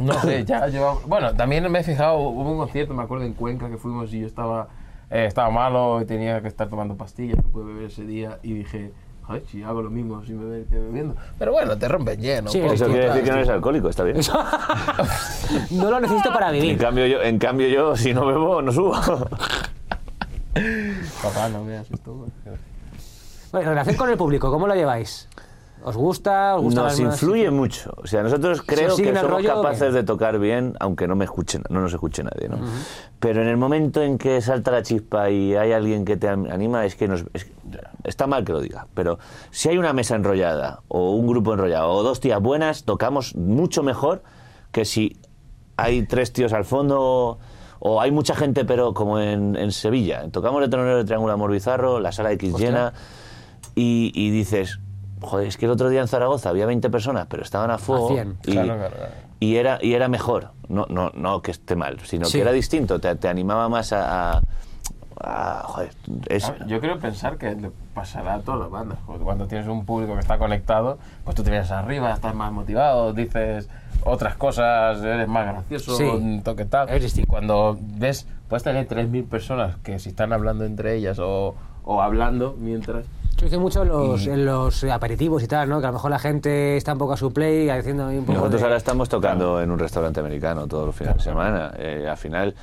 No sé, [laughs] ya llevamos. Bueno, también me he fijado, hubo un concierto, me acuerdo en Cuenca que fuimos y yo estaba, eh, estaba malo y tenía que estar tomando pastillas, no pude beber ese día y dije, joder, si hago lo mismo sin beber que bebiendo. Pero bueno, te rompen lleno. Sí, Eso quiere decir que no eres alcohólico, está bien. [laughs] No lo necesito para En vivir. cambio, yo, en cambio yo, si no bebo, no subo. Papá, no me asustó. güey. Bueno, relación con el público, ¿cómo lo lleváis? ¿Os gusta? ¿Os gusta Nos las- influye mucho. O sea, nosotros creo que somos rollo, capaces de tocar bien, aunque no me escuchen, no nos escuche nadie, ¿no? Pero en el momento en que salta la chispa y hay alguien que te anima, es que nos es está mal que lo diga, pero si hay una mesa enrollada o un grupo enrollado o dos tías buenas, tocamos mucho mejor que si hay tres tíos al fondo o hay mucha gente, pero como en, en Sevilla, tocamos el tronero de Triángulo Amor Bizarro, la sala X llena y, y dices, joder, es que el otro día en Zaragoza había 20 personas, pero estaban a fuego. 100. Y, Claro, claro, claro. y era, y era mejor. No, no, no que esté mal, sino Sí. que era distinto, te, te animaba más a... a- a- joder, es, Yo quiero pensar que le pasará a todas las bandas. porque Cuando tienes un público que está conectado, pues tú te vienes arriba, estás más motivado, dices otras cosas, eres más gracioso, Sí. un toque tal. Es cuando ves, puedes tener 3.000 personas que si están hablando entre ellas o, o hablando mientras... Se dice mucho los, en los aperitivos y tal, ¿no? Que a lo mejor la gente está un poco a su play, haciendo un poco Nosotros de- ahora estamos tocando en un restaurante americano todos los fines de semana. Eh, al final,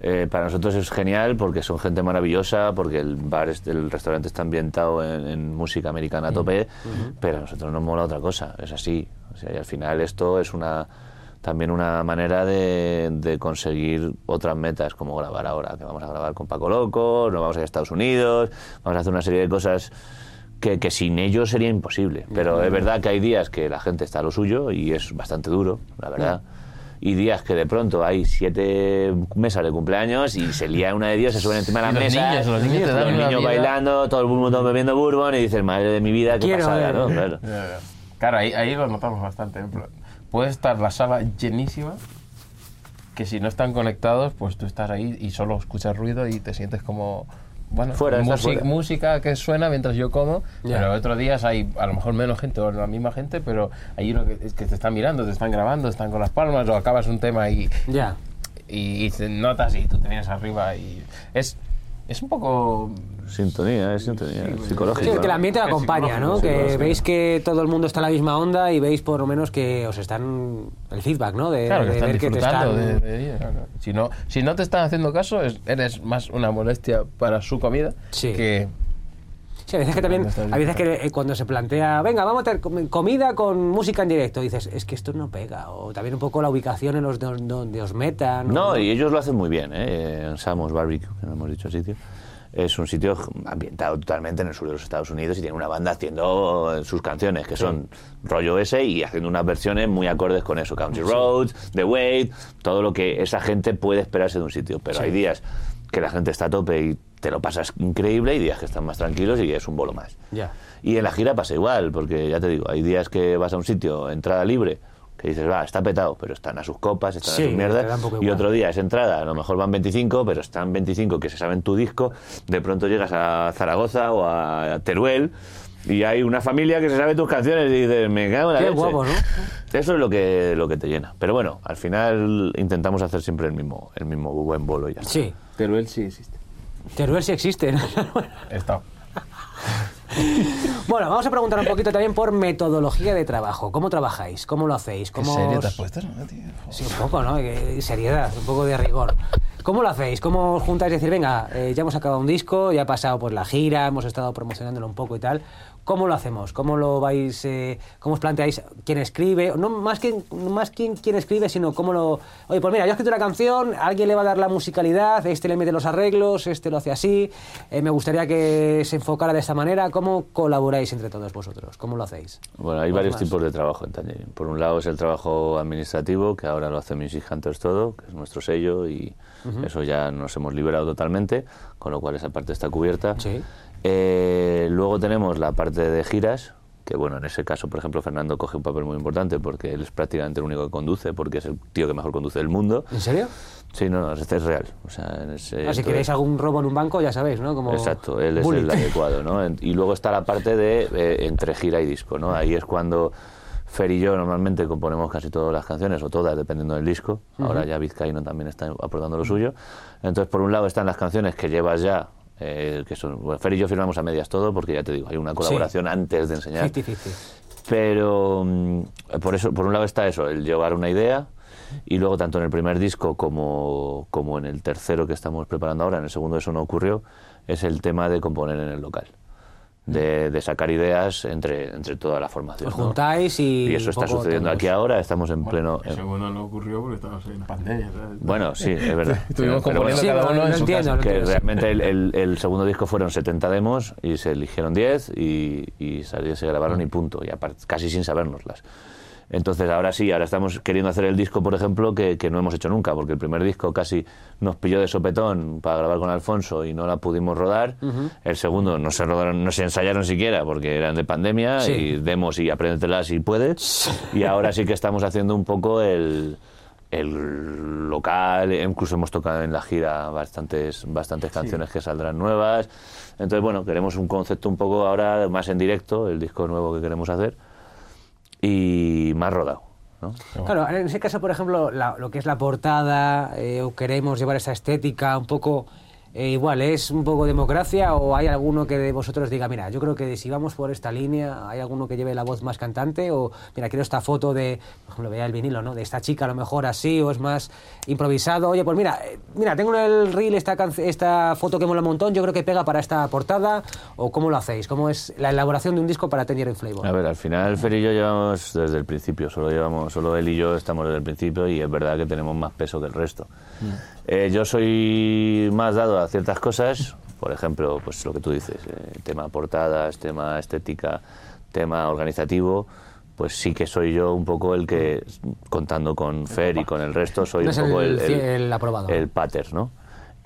eh, para nosotros es genial porque son gente maravillosa, porque el bar, es- el restaurante está ambientado en, en música americana a tope, pero a nosotros nos mola otra cosa, es así. O sea, y al final esto es una también una manera de, de conseguir otras metas, como grabar ahora, que vamos a grabar con Paco Loco, nos vamos a ir a Estados Unidos, vamos a hacer una serie de cosas que, que sin ellos sería imposible. Pero es verdad que hay días que la gente está a lo suyo y es bastante duro, la verdad. Y días que de pronto hay siete mesas de cumpleaños y se lía una de Dios, se suben encima de los mesas, niños, los niños te dan una niños bailando, todo el mundo bebiendo bourbon y dices, madre de mi vida, qué Quiero, pasada, eh. ¿no? Claro. Claro, ahí, ahí lo notamos bastante. en plan, Puede estar la sala llenísima, que si no están conectados, pues tú estás ahí y solo escuchas ruido y te sientes como... Bueno, Fuera, fuera. música que suena mientras yo como, Ya. pero otros días hay a lo mejor menos gente o la misma gente, pero hay uno que, es que te están mirando, te están grabando, están con las palmas o acabas un tema y, Ya. y, notas y tú te vienes arriba y es, es un poco... Sintonía, es sintonía, Sí, Sí, psicológico. que el ambiente lo acompaña, ¿no? Que veis que todo el mundo está en la misma onda y veis por lo menos que os están... El feedback, ¿no? De, Claro, que de están ver que te disfrutando están... de, de ello, claro. Si no, si no te están haciendo caso, es- eres más una molestia para su comida Sí. que... Sí, a veces que también, a veces que eh, cuando se plantea, venga, vamos a tener com- comida con música en directo, dices, es que esto no pega. O también un poco la ubicación en los do- donde os metan. No, o- y ellos lo hacen muy bien, ¿eh? En Sam's Barbecue, que no hemos dicho el sitio. Es un sitio ambientado totalmente en el sur de los Estados Unidos y tiene una banda haciendo sus canciones, que son rollo ese y haciendo unas versiones muy acordes con eso. Country Roads, The Wait, todo lo que esa gente puede esperarse de un sitio. Pero Sí. hay días que la gente está a tope y te lo pasas increíble y días que están más tranquilos y es un bolo más. Ya. Y en la gira pasa igual, porque ya te digo, hay días que vas a un sitio, entrada libre, que dices, va, está petado, pero están a sus copas, están Sí, a sus mierdas. Y otro día es entrada, a lo mejor van 25, pero están 25 que se saben tu disco. De pronto llegas a Zaragoza o a Teruel y hay una familia que se sabe tus canciones y dices, me cago en la Qué leche". guapo, ¿no? Eso es lo que, lo que te llena. Pero bueno, al final intentamos hacer siempre el mismo, el mismo buen bolo y ya. Sí. Pero él sí existe. Teruel sí existe. ¿no? [laughs] Está. bueno, vamos a preguntar un poquito también por metodología de trabajo. ¿Cómo trabajáis? ¿Cómo lo hacéis? ¿Qué ¿Cómo serio os- te has puesto, no, tío? Sí, un poco, ¿no? Que- Seriedad, un poco de rigor. ¿Cómo lo hacéis? ¿Cómo os juntáis y decir, venga, eh, ya hemos acabado un disco, ya ha pasado por la gira, hemos estado promocionándolo un poco y tal? ¿Cómo lo hacemos? ¿Cómo lo vais, eh, cómo os planteáis quién escribe? No más que más quién, quién escribe, sino cómo lo... Oye, pues mira, yo he escrito una canción, alguien le va a dar la musicalidad, este le mete los arreglos, este lo hace así, eh, me gustaría que se enfocara de esta manera. ¿Cómo colaboráis entre todos vosotros? ¿Cómo lo hacéis? Bueno, hay varios más. tipos de trabajo en Tangerine. Por un lado es el trabajo administrativo, que ahora lo hace Music Hunters todo, que es nuestro sello, y eso ya nos hemos liberado totalmente, con lo cual esa parte está cubierta. Sí. Eh, luego tenemos la parte de giras, que bueno, en ese caso, por ejemplo, Fernando coge un papel muy importante porque él es prácticamente el único que conduce, porque es el tío que mejor conduce del mundo. ¿En serio? Sí, no, no, este es real. O sea, en ese- Ah, si queréis algún robo en un banco, ya sabéis, ¿no? Como Exacto, él es el [laughs] adecuado, ¿no? Y luego está la parte de eh, entre gira y disco, ¿no? Ahí es cuando Fer y yo normalmente componemos casi todas las canciones, o todas, dependiendo del disco. Ahora ya Vizcaíno también está aportando lo suyo. Entonces, por un lado están las canciones que llevas ya, eh, que son... Bueno, Fer y yo firmamos a medias todo, porque ya te digo, hay una colaboración antes de enseñar. 50-50. Pero mm, por eso, por un lado está eso, el llevar una idea, y luego tanto en el primer disco como, como en el tercero que estamos preparando ahora, en el segundo eso no ocurrió, es el tema de componer en el local. De, de sacar ideas entre, entre toda la formación. Os ¿no? juntáis y Y eso está sucediendo todos. aquí ahora, estamos en pleno... El en- segundo no ocurrió porque estábamos en pandemia. ¿sabes? bueno, sí, es verdad. [laughs] Estuvimos componiendo bueno, Sí, cada no, uno no en su entiendo, casa. que entiendo, sí. realmente el, el- el segundo disco fueron 70 demos y se eligieron 10 y, y salió- se grabaron y punto, y aparte, casi sin sabérnoslas. Entonces ahora sí, ahora estamos queriendo hacer el disco, por ejemplo, que, que no hemos hecho nunca, porque el primer disco casi nos pilló de sopetón para grabar con Alfonso y no la pudimos rodar. El segundo no se rodaron, no se ensayaron siquiera porque eran de pandemia Sí. y demos y apréndetelas si puedes. Y ahora sí que estamos haciendo un poco el, el local, incluso hemos tocado en la gira bastantes, bastantes canciones que saldrán nuevas. Entonces, bueno, queremos un concepto un poco ahora más en directo, el disco nuevo que queremos hacer, y más rodado. ¿no? Claro, en ese caso, por ejemplo, la- lo que es la portada, eh, o queremos llevar esa estética un poco eh, igual, ¿es un poco democracia o hay alguno que de vosotros diga, mira, yo creo que si vamos por esta línea, hay alguno que lleve la voz más cantante o, mira, quiero esta foto de, por ejemplo, veía el vinilo, ¿no? De esta chica a lo mejor así o es más improvisado. Oye, pues mira, eh, mira, tengo en el reel esta, esta foto que mola un montón, yo creo que pega para esta portada o cómo lo hacéis, cómo es la elaboración de un disco para Tangerine Flavor. A ver, al final Fer y yo llevamos desde el principio, solo llevamos, solo él y yo estamos desde el principio y es verdad que tenemos más peso que el resto. Eh, yo soy más dado a ciertas cosas, por ejemplo, pues lo que tú dices, eh, tema portadas, tema estética, tema organizativo, pues sí que soy yo un poco el que, contando con Fer y con el resto, soy un poco el- el, el aprobado. el pater, ¿no?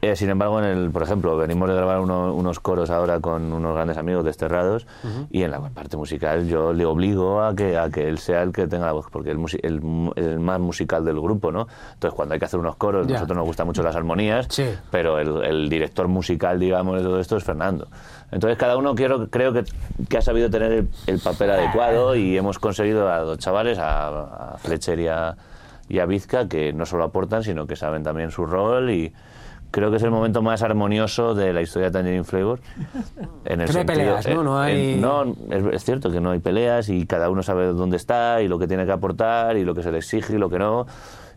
Eh, sin embargo, en el, por ejemplo, venimos de grabar uno- unos coros ahora con unos grandes amigos desterrados y en la parte musical yo le obligo a que, a que él sea el que tenga la voz, porque el, musi- el, mu- el más musical del grupo, ¿no? Entonces, cuando hay que hacer unos coros, Ya. nosotros nos gustan mucho las armonías, Sí. pero el, el director musical, digamos, de todo esto es Fernando. Entonces, cada uno quiero, creo que, que ha sabido tener el, el papel adecuado y hemos conseguido a dos chavales, a, a Fletcher y a, y a Vizca, que no solo aportan, sino que saben también su rol y creo que es el momento más armonioso de la historia de Tangerine Flavor. En el Que no hay sentido- peleas, ¿no? No hay- en- no, es, es cierto que no hay peleas y cada uno sabe dónde está y lo que tiene que aportar y lo que se le exige y lo que no.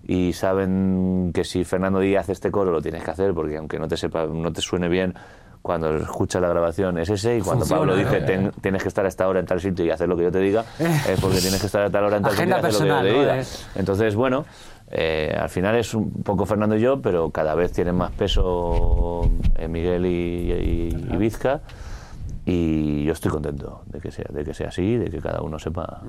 Y saben que si Fernando Díaz hace este coro lo tienes que hacer porque aunque no te sepa, no te suene bien, cuando escuchas la grabación es ese y cuando Funciona, Pablo ¿no? dice "Ten- tienes que estar a esta hora en tal sitio y hacer lo que yo te diga, [laughs] es porque tienes que estar a tal hora en tal Agenda sitio y hacer lo que yo personal, te ¿no? diga. Es- Entonces, bueno, eh, al final es un poco Fernando y yo, pero cada vez tienen más peso eh, Miguel y, y- y Vizca. Y yo estoy contento de que sea, de que sea así, de que cada uno sepa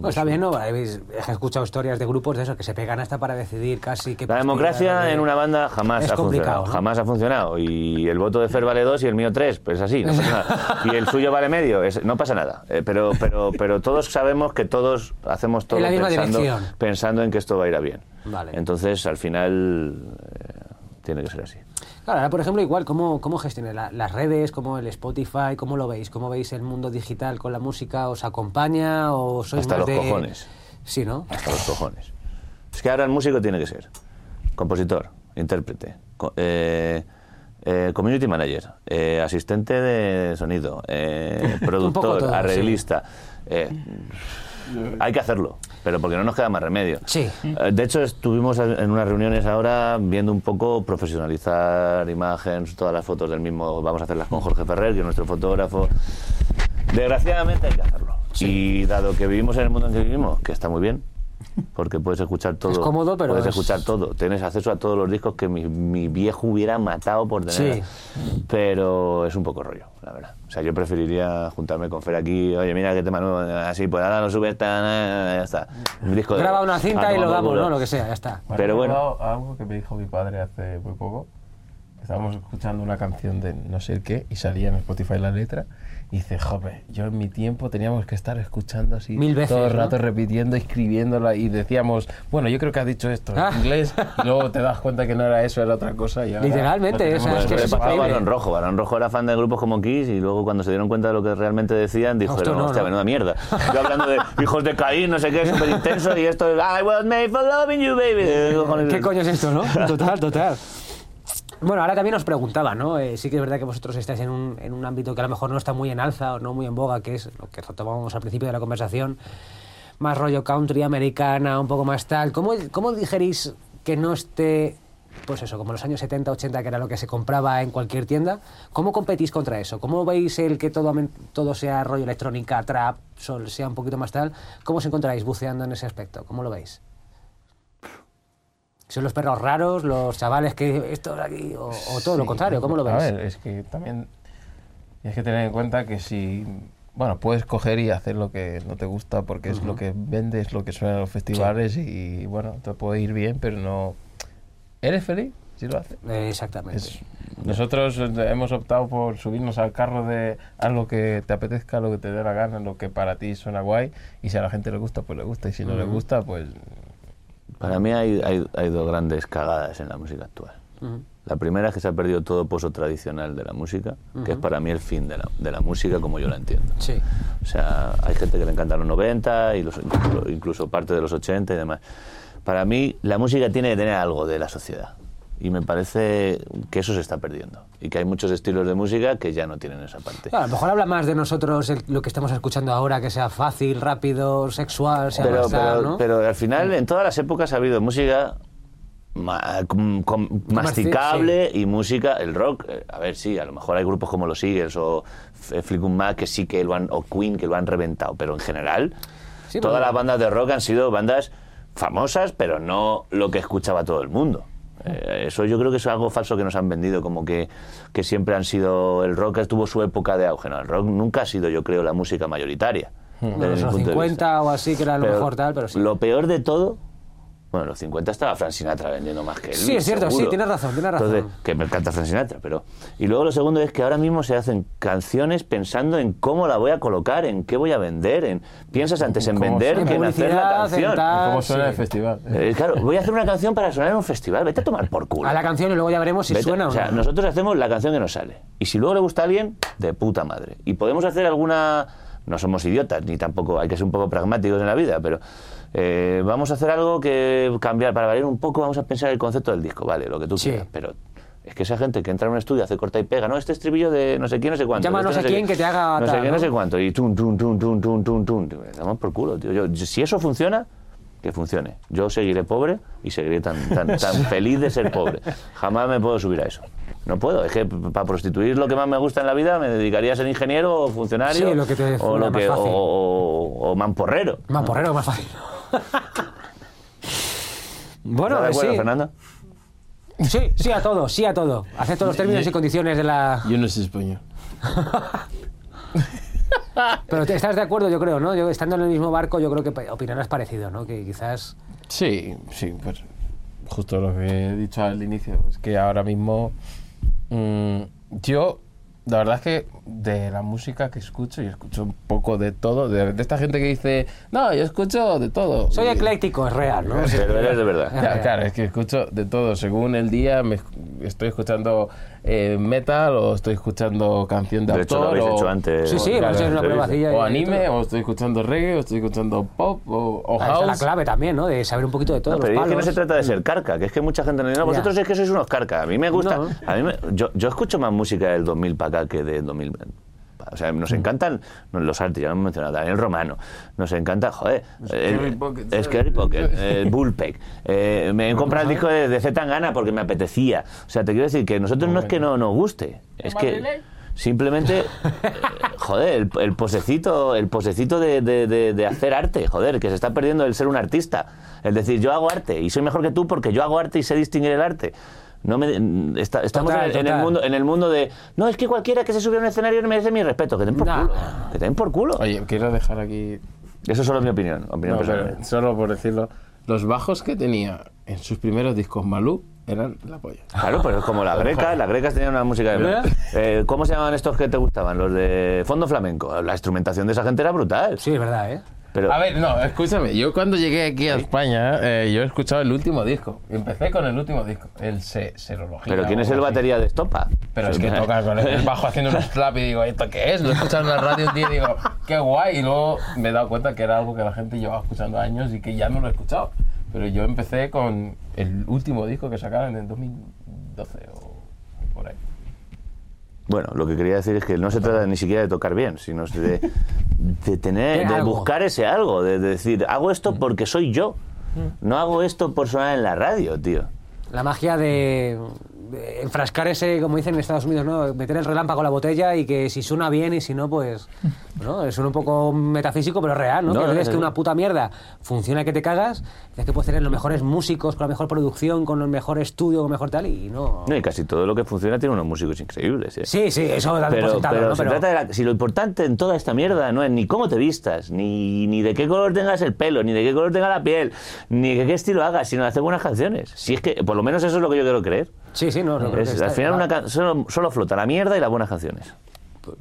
No, está bien, ¿no? Habéis escuchado historias de grupos de eso que se pegan hasta para decidir casi qué La democracia de- en una banda jamás Es ha funcionado. ¿no? Jamás ha funcionado. Y el voto de Fer vale dos y el mío tres. Pues así, no pasa nada. [laughs] Y el suyo vale medio. es- no pasa nada. Eh, pero, pero, pero todos sabemos que todos hacemos todo En pensando, pensando en que esto va a ir a bien. Vale. Entonces, al final, eh, tiene que ser así. Claro, ahora por ejemplo, igual, ¿cómo, cómo gestionáis la- las redes, como el Spotify, cómo lo veis? ¿Cómo veis el mundo digital con la música? ¿Os acompaña o sois Hasta más los de...? cojones. Sí, ¿no? Hasta los cojones. Es que ahora el músico tiene que ser compositor, intérprete, co- eh, eh, community manager, eh, asistente de sonido, eh, [laughs] productor, todo, arreglista. eh, hay que hacerlo, pero porque no nos queda más remedio. Sí. Eh, De hecho, estuvimos en unas reuniones ahora viendo un poco profesionalizar imágenes, todas las fotos del mismo. Vamos a hacerlas con Jorge Ferrer, que es nuestro fotógrafo. Desgraciadamente hay que hacerlo. Y dado que vivimos en el mundo en que vivimos, que está muy bien, porque puedes escuchar todo. Es cómodo, pero Puedes es- escuchar todo. Tienes acceso a todos los discos que mi, mi viejo hubiera matado por tener. Pero es un poco rollo, la verdad. O sea, yo preferiría juntarme con Fer aquí. Oye, mira qué tema nuevo. Así, pues ahora lo subes, tan, eh, ya está. Un disco de- Graba una Ah, cinta y toma lo damos. ¿no? Lo que sea, ya está. Ha Pero bueno. algo que me dijo mi padre hace muy poco. Estábamos escuchando una canción de no sé el qué y salía en Spotify la letra. Y dice, joder, yo en mi tiempo teníamos que estar escuchando así Mil veces, todo el ¿no? rato, repitiendo, escribiéndola. Y decíamos, bueno, yo creo que has dicho esto en Ah. inglés. Y luego te das cuenta que no era eso, era otra cosa. Y ahora Literalmente, o sea, es que es le pasaba. Barón Rojo. Barón Rojo era fan de grupos como Kiss y luego cuando se dieron cuenta de lo que realmente decían, dijeron, Hostia, no, hostia, no. menuda mierda. Yo hablando de [laughs] hijos de Caín, no sé qué, súper intenso y esto es I was made for loving you, baby. ¿Qué coño es esto, no? Total, total. Bueno, ahora también os preguntaba, ¿no? Eh, sí que es verdad que vosotros estáis en un, en un ámbito que a lo mejor no está muy en alza o no muy en boga, que es lo que retomábamos al principio de la conversación, más rollo country, americana, un poco más tal. ¿Cómo, cómo digerís que no esté, pues eso, como los años 70, 80, que era lo que se compraba en cualquier tienda? ¿Cómo competís contra eso? ¿Cómo veis el que todo, todo sea rollo electrónica, trap, sol, sea un poquito más tal? ¿Cómo os encontráis buceando en ese aspecto? ¿Cómo lo veis? ¿Son los perros raros, los chavales que esto de aquí, o, o todo lo contrario? ¿Cómo lo A veis? ver, es que también tienes que tener en cuenta que si, bueno, puedes coger y hacer lo que no te gusta porque es lo que vende, es lo que suena en los festivales y, bueno, te puede ir bien, pero no... ¿Eres feliz si lo haces? Eh, exactamente. Es- nosotros hemos optado por subirnos al carro de haz lo que te apetezca, lo que te dé la gana, lo que para ti suena guay y si a la gente le gusta, pues le gusta y si no le gusta, pues... Para mí hay, hay, hay dos grandes cagadas en la música actual. La primera es que se ha perdido todo pozo tradicional de la música, que es para mí el fin de la, de la música como yo la entiendo. Sí. O sea, hay gente que le encantan los 90 y los, incluso parte de los 80 y demás. Para mí, la música tiene que tener algo de la sociedad. Y me parece que eso se está perdiendo. Y que hay muchos estilos de música que ya no tienen esa parte. Claro, a lo mejor habla más de nosotros el- lo que estamos escuchando ahora, que sea fácil, rápido, sexual, sea pero, tal, pero, ¿no? pero al final, en todas las épocas ha habido música ma- com- com- masticable y música, el rock. eh, A ver, sí, a lo mejor hay grupos como los Eagles o F- Fleetwood Mac que sí que lo han, o Queen que lo han reventado, pero en general, Sí, todas las bandas de rock han sido bandas famosas, pero no lo que escuchaba todo el mundo. Eh, eso yo creo que es algo falso que nos han vendido, como que, que siempre han sido. El rock tuvo su época de auge. No, el rock nunca ha sido, yo creo, la música mayoritaria. Desde mi los punto de 50 vista. o así, que era lo Pero mejor tal, pero sí. Lo peor de todo, bueno, los 50 estaba Frank Sinatra vendiendo más que él. Sí, es cierto, sí, tienes razón, tienes razón. Entonces, que me encanta Frank Sinatra, pero... Y luego lo segundo es que ahora mismo se hacen canciones pensando en cómo la voy a colocar, en qué voy a vender, en... Piensas antes en ¿Cómo vender que en hacer la en canción. tal, ¿Cómo suena sí. el festival? Eh, claro, voy a hacer una canción para sonar en un festival, vete a tomar por culo. A la canción y luego ya veremos si Vete- suena o o sea, no. nosotros hacemos la canción que nos sale. Y si luego le gusta a alguien, de puta madre. Y podemos hacer alguna. No somos idiotas, ni tampoco hay que ser un poco pragmáticos en la vida, pero eh, vamos a hacer algo que cambiar. Para variar un poco, vamos a pensar el concepto del disco, vale, lo que tú Sí. quieras. Pero es que esa gente que entra en un estudio, hace corta y pega, no, este estribillo de no sé quién, no sé cuánto. Llama a este no sé quién que te haga No sé qué, no ¿no? sé cuánto. Y tum, tum, tum, tum, tum, tum, tum. Damos por culo, tío. Yo- si eso funciona, que funcione. Yo seguiré pobre y seguiré tan, tan, [laughs] tan feliz de ser pobre. Jamás me puedo subir a eso. No puedo. Es que para prostituir lo que más me gusta en la vida me dedicaría a ser ingeniero o funcionario Sí, lo que te o, lo más que, o, fácil. o- o mamporrero. Más porrero, más fácil. [laughs] bueno, ¿Estás de acuerdo, sí. Fernando? Sí, sí a todo, sí a todo. Acepto los términos y condiciones de la... Yo no sé español. [laughs] Pero te- estás de acuerdo, yo creo, ¿no? Yo, estando en el mismo barco, yo creo que opinarás parecido, ¿no? Que quizás... Sí, sí, pues justo lo que he dicho al inicio. Es que ahora mismo mm, yo, la verdad es que de la música que escucho, y escucho un poco de todo, de, de esta gente que dice, no, yo escucho de todo. Soy Y- ecléctico, es real, ¿no? Eres de verdad. Ya, claro, es que escucho de todo. Según el día, me, estoy escuchando eh, metal o estoy escuchando canción de, De hecho, lo autor. habéis o, hecho antes. Sí, sí, Claro, una pruebacilla. o anime, o estoy escuchando reggae, o estoy escuchando pop, o, o Ahí está la house. clave también, ¿no? De saber un poquito de todo. No, pero los es que no se trata de ser carca, que es que mucha gente nos dice, no, Ya. vosotros es que sois unos carca. A mí me gusta. No. A mí me- yo, yo escucho más música del 2000 para acá que del 2000 O sea, nos encantan los artistas, ya lo hemos mencionado, Daniel Romano, nos encanta, joder, Scary eh, Pocket, Scary Pocket, eh, Bullpeck. Eh, me he comprado el disco de, de Z Tangana porque me apetecía. O sea, te quiero decir que nosotros no es que no nos guste, es que simplemente, [laughs] eh, joder, el, el posecito, el posecito de, de- de- de hacer arte, joder, que se está perdiendo el ser un artista. El decir, yo hago arte y soy mejor que tú porque yo hago arte y sé distinguir el arte. No me, está- estamos Total, en, el- en el total. mundo, en el mundo de, no, es que cualquiera que se sube a un escenario no merece mi respeto, que den por No. culo. Que den por culo. Oye, quiero dejar aquí Eso solo es mi opinión, opinión No, personal. pero solo por decirlo, los bajos que tenía en sus primeros discos Malú eran la polla. Claro, pero es como la [laughs] greca, las grecas tenían una música de... ¿Verdad? Eh, ¿Cómo se llamaban estos que te gustaban? Los de fondo flamenco. La instrumentación de esa gente era brutal. Sí, es verdad, ¿eh? Pero, A ver, no, escúchame, yo cuando llegué aquí a España, eh, yo he escuchado el último disco. Empecé con el último disco, el se Serología. pero ¿quién es el así. batería de Estopa? Pero es que toca con el bajo haciendo unos [laughs] slap y digo, ¿esto qué es? Lo he escuchado en la radio un día y digo, qué guay. Y luego me he dado cuenta que era algo que la gente llevaba escuchando años y que ya no lo he escuchado. Pero yo empecé con el último disco que sacaron en 2012 o. Bueno, lo que quería decir es que no se trata ni siquiera de tocar bien, sino de, de tener, De algo. buscar ese algo, de, de decir, hago esto porque soy yo. No hago esto por sonar en la radio, tío. La magia de enfrascar ese, como dicen en Estados Unidos, ¿no? Meter el relámpago en la botella y que si suena bien y si no, pues. [laughs] ¿no? Es un poco metafísico, pero real, ¿no? No, que no, es que una puta mierda funciona que te cagas, es que puedes tener los mejores músicos, con la mejor producción, con el mejor estudio, con mejor tal, y no. No, y casi todo lo que funciona tiene unos músicos increíbles. ¿eh? Sí, sí, eso da Pero, sentado, pero ¿no? se trata de la- si lo importante en toda esta mierda no es ni cómo te vistas, ni, ni de qué color tengas el pelo, ni de qué color tenga la piel, ni de qué estilo hagas, sino de hacer buenas canciones. Si es que, por lo menos eso es lo que yo quiero creer. Sí, sí, no, no creo Es- que está- al final una can- solo, solo flota la mierda y las buenas canciones.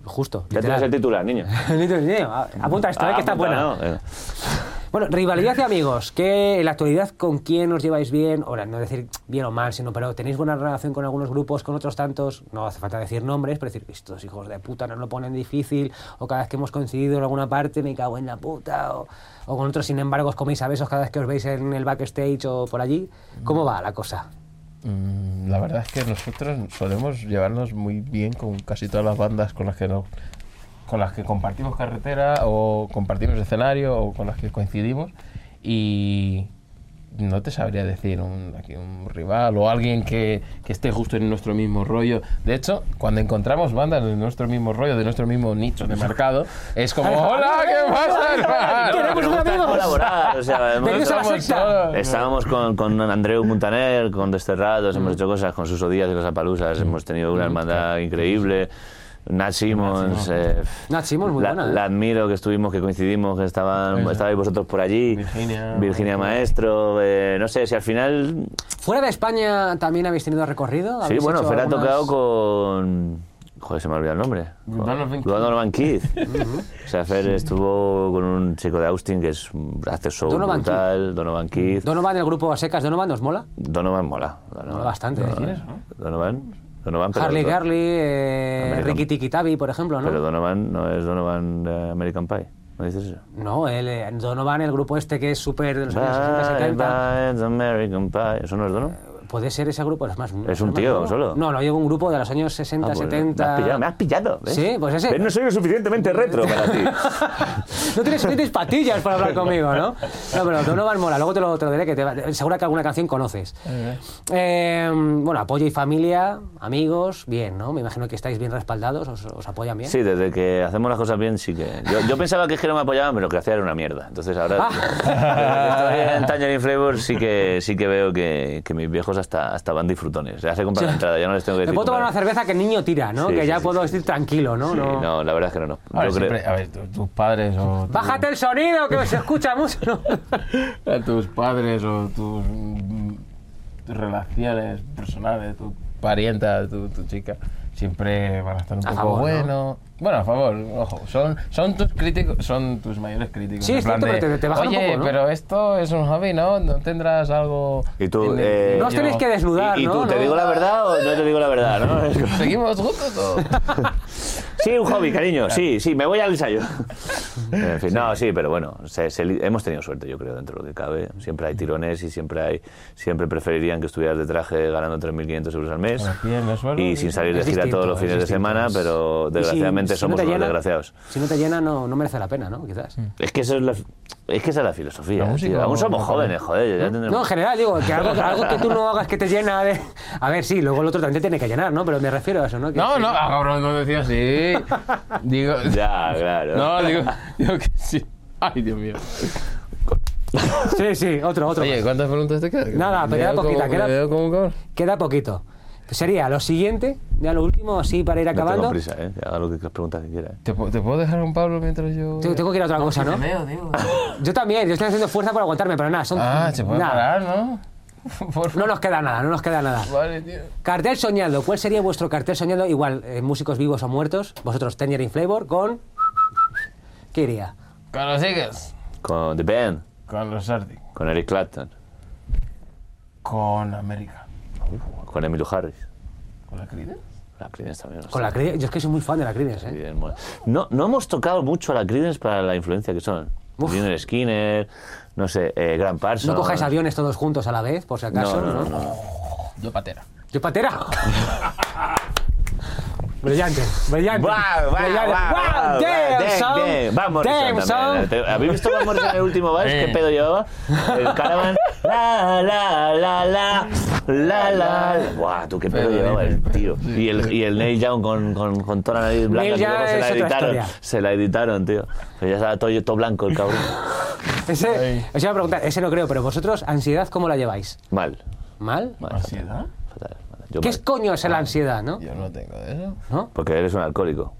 Justo. Ya tienes el titular, niño. [laughs] Apunta esto, eh, que está apunta, buena. ¿no? Eh, [laughs] Bueno, rivalidad y amigos. ¿Qué en la actualidad con quién os lleváis bien? Ahora, no decir bien o mal, sino, pero tenéis buena relación con algunos grupos, con otros tantos. No hace falta decir nombres, pero decir, estos hijos de puta nos lo ponen difícil, o cada vez que hemos coincidido en alguna parte me cago en la puta, o, o con otros, sin embargo, os coméis a besos cada vez que os veis en el backstage o por allí. ¿Cómo va la cosa? Mm, La verdad es que nosotros solemos llevarnos muy bien con casi todas las bandas con las que con las que compartimos carretera o compartimos escenario o con las que coincidimos. Y no te sabría decir un, aquí un rival o alguien que, que esté justo en nuestro mismo rollo. De hecho, cuando encontramos bandas de nuestro mismo rollo, de nuestro mismo nicho de mercado, es como, hola, ¿qué pasa, hermano?". Queremos un amigo. colaborar, o sea, [laughs] hemos- a la secta. Estábamos con, con Andreu Montaner, con Desterrados, hemos hecho cosas con sus odías y los apaluzas, hemos tenido una hermandad increíble. Nat Simmons, eh, Nat Simmons, muy la, buena, ¿eh? la admiro, que estuvimos, que coincidimos, que estaban, estabais vosotros por allí. Virginia. Virginia Maestro, eh, no sé, si al final... ¿Fuera de España también habéis tenido recorrido? Sí, ¿Habéis bueno, Fer ha algunas- tocado con... Joder, se me ha olvidado el nombre. Donovan Keith. Keith. O sea, Fer estuvo con un chico de Austin que es hace show Donovan brutal, Donovan Keith. Donovan, el grupo a secas, ¿Donovan nos mola? Donovan mola. Donovan. Mola bastante. Donovan. Donovan. Donovan, pero, Harley Garley, eh, Ricky Tiki Tavi, por ejemplo, ¿no? pero Donovan no es Donovan de American Pie. ¿No dices eso? No, el, eh, Donovan, el grupo este que es súper de los años 60, Bye, 70. bye, American Pie. ¿Eso no es Donovan? Puede ser ese grupo, es más. Es un tío solo. No, no, llevo un grupo de los años 60, Ah, pues, 70. Me has pillado, me has pillado. ¿ves? Sí, pues ese. ¿Ves? No soy lo suficientemente retro para ti. [laughs] no tienes, tienes patillas para hablar conmigo, ¿no? No, pero Donovan mola, luego te lo, te lo diré, que te, va- seguro que alguna canción conoces. Eh, bueno, apoyo y familia, amigos, bien, ¿no? Me imagino que estáis bien respaldados, os, os apoyan bien. Sí, desde que hacemos las cosas bien sí que... Yo, yo pensaba que es que no me apoyaban, pero que hacía era una mierda. Entonces ahora, [laughs] [laughs] Ah. en Tangerine Flavor, sí que, sí que veo que, que mis viejos hasta, hasta van disfrutones. Ya se compran la entrada, ya no les tengo que Me decir... puedo tomar una cerveza que el niño tira, ¿no? Sí, que sí, ya sí, puedo sí. estar tranquilo, ¿no? Sí, no. no, la verdad es que no. no. A ver, creo- siempre- a ver, tu- tus padres o... tu- Bájate el sonido, que se escucha mucho. ¿no? [laughs] a tus padres o tus, tus relaciones personales, tu parienta, tu, tu chica, siempre van a estar un A poco favor, ¿no? bueno. Bueno, a favor, ojo, son, son tus críticos, son tus mayores críticos. Sí, en es plan cierto, de, pero te- te bajan un Oye, poco, ¿no?" pero esto es un hobby, ¿no? ¿No tendrás algo...? Y tú, el eh, No os tenéis que desnudar, ¿Y, y ¿no? tú, te No. digo la verdad o no te digo la verdad? ¿no? ¿Seguimos juntos o...? [laughs] Sí, un hobby, cariño. Sí, sí, me voy al ensayo. [laughs] En fin, no, sí, pero bueno, se- hemos tenido suerte, yo creo, dentro de lo que cabe. Siempre hay tirones y siempre hay siempre preferirían que estuvieras de traje ganando 3.500 euros al mes suelo y sin salir de gira todos los es fines de semana, pero desgraciadamente gente si somos no te unos llena, desgraciados. Si no te llena, no, no merece la pena, ¿no? Quizás. Es que, eso es, la, es que esa es la filosofía. Aún somos jóvenes, joder. Ya tendremos... No, en general, digo, que algo, algo que tú no hagas que te llena de... A ver, sí, luego el otro también te tiene que llenar, ¿no? Pero me refiero a eso, ¿no? Que- No, no, ah, cabrón, no decía así. [laughs] Digo. Ya, claro. No, digo, digo que sí. Ay, Dios mío. Sí, sí, otro, otro. Oye, ¿cuántas preguntas te quedan? Nada, pero Me queda poquita, queda-. Queda poquito. Sería lo siguiente, ya lo último, así para ir No acabando. tengo prisa, ¿eh? Que Haga lo que las preguntas que quiera. ¿eh? ¿Te, pu- te puedo dejar un Pablo mientras yo.? Tengo, tengo que ir a otra cosa, ¿no? veo, digo. [laughs] Yo también, yo estoy haciendo fuerza por aguantarme, pero nada, son... Ah, se puede nada. parar, ¿no? [laughs] No nos queda nada, no nos queda nada. Vale, tío. Cartel soñado, ¿cuál sería vuestro cartel soñado? Igual, eh, músicos vivos o muertos, vosotros Tangerine Flavor con... ¿Qué iría? Con los Eagles. Con The Band, Con los Arctic. con Eric Clapton, Con América. Con Emilio Harris. Con la Creedence. La Creedence también. Con la Creedence, yo es que soy muy fan de la Creedence, ¿eh? No, no hemos tocado mucho a la Creedence para la influencia que son. Lionel Skinner, no sé, eh, Grant Parsons. No cojáis aviones todos juntos a la vez, por si acaso, No, ¿no? no, no, no. Yo patera. ¿Yo patera? [laughs] brillante, brillante. ¡Guau, guau, brillante. guau, ¡Guau! guau, ¡Damn, guau! son! damn! Van Morrison ¡Damn, ¿Habéis visto Van Morrison en el último vals? ¿Qué pedo llevaba? El [laughs] caravan. La, la, la, la, la, la. Buah, tú qué pedo llevaba el tío. Y el, y el Neil Young con, con, con toda la nariz blanca. Luego Young se la editaron. historia. Se la editaron, tío. Pero ya estaba todo, todo blanco el cabrón. [laughs] Ese, os iba a preguntar, ese no creo, pero vosotros, ansiedad, ¿cómo la lleváis? Mal. ¿Mal? mal ¿Ansiedad? fatal, fatal. Yo ¿Qué es coño es la ansiedad, no? Yo no tengo eso. ¿No? Porque eres un alcohólico.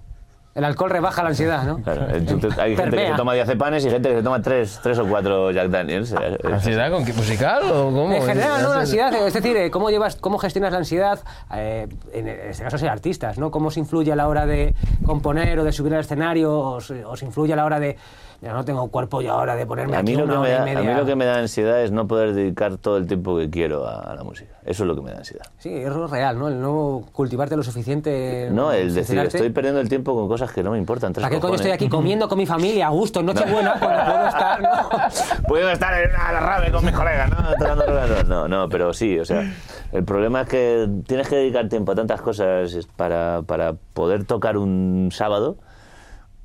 El alcohol rebaja la ansiedad, ¿no? Claro, hay gente que se toma diazepanes y gente que se toma tres, tres o cuatro Jack Daniels. eh, ¿Ansiedad con qué? ¿Musical o cómo? En general, no, la ansiedad, es decir, eh, cómo llevas, cómo gestionas la ansiedad, eh, en este caso ser artistas, ¿no? Cómo os influye a la hora de componer o de subir al escenario, os, os influye a la hora de, ya no tengo cuerpo yo ahora de ponerme A aquí mí, lo una que me hora da, y a mí lo que me da ansiedad es no poder dedicar todo el tiempo que quiero a, la música. Eso es lo que me da ansiedad. Sí, es lo real, ¿no? El no cultivarte lo suficiente. No, el decir, estoy perdiendo el tiempo con cosas que no me importan. ¿Para qué coño estoy aquí [laughs] comiendo con mi familia a gusto en Nochebuena cuando puedo estar, no? [laughs] Puedo estar en una rave con mis colegas, ¿no? No, no, pero sí, o sea, el problema es que tienes que dedicar tiempo a tantas cosas para, para poder tocar un sábado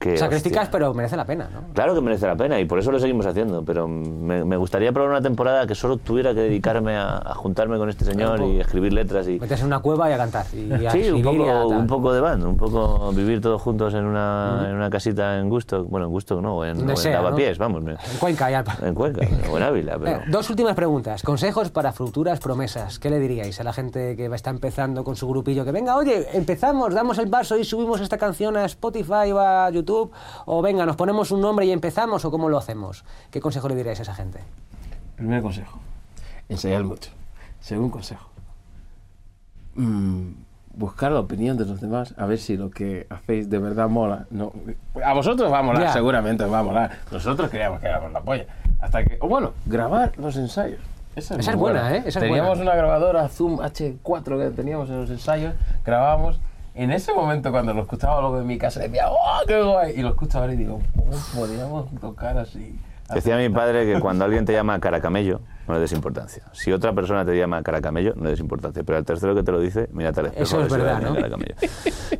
que... Pero merece la pena, ¿no? Claro que merece la pena y por eso lo seguimos haciendo, pero me, me gustaría probar una temporada que solo tuviera que dedicarme a, a juntarme con este señor y escribir letras y... Meterse en una cueva y a cantar. Y a Sí, un a poco, tal. un poco de band, un poco vivir todos juntos en una, en una casita en Gusto, bueno, en Gusto no, en, en. Lavapiés, vamos, En Cuenca y al... en Cuenca o en Ávila, pero... Eh, dos últimas preguntas. Consejos para futuras promesas. ¿Qué le diríais a la gente que está empezando con su grupillo? Que venga, oye, empezamos, damos el paso y subimos esta canción a Spotify o a YouTube. O venga, nos ponemos un nombre y empezamos. ¿O cómo lo hacemos? ¿Qué consejo le diríais a esa gente? Primer consejo. Ensayar mucho. Segundo consejo. mm, buscar la opinión de los demás, a ver si lo que hacéis de verdad mola. No, a vosotros va a molar, seguramente va a molar. Nosotros creíamos que éramos la polla. Hasta que, o bueno, grabar los ensayos. Esa es, Esa es buena, ¿eh? Esa es teníamos buena. una grabadora Zoom H4 que teníamos en los ensayos, grabábamos. En ese momento, cuando lo escuchaba luego en mi casa, decía, ¡oh, qué guay! Y lo escucho ahora y digo, ¿cómo podríamos tocar así? Decía mi padre que [laughs] cuando alguien te llama caracamello, no le des importancia. Si otra persona te llama caracamello, no le des importancia. Pero al tercero que te lo dice, mírate al espejo. Eso a es verdad, ¿no?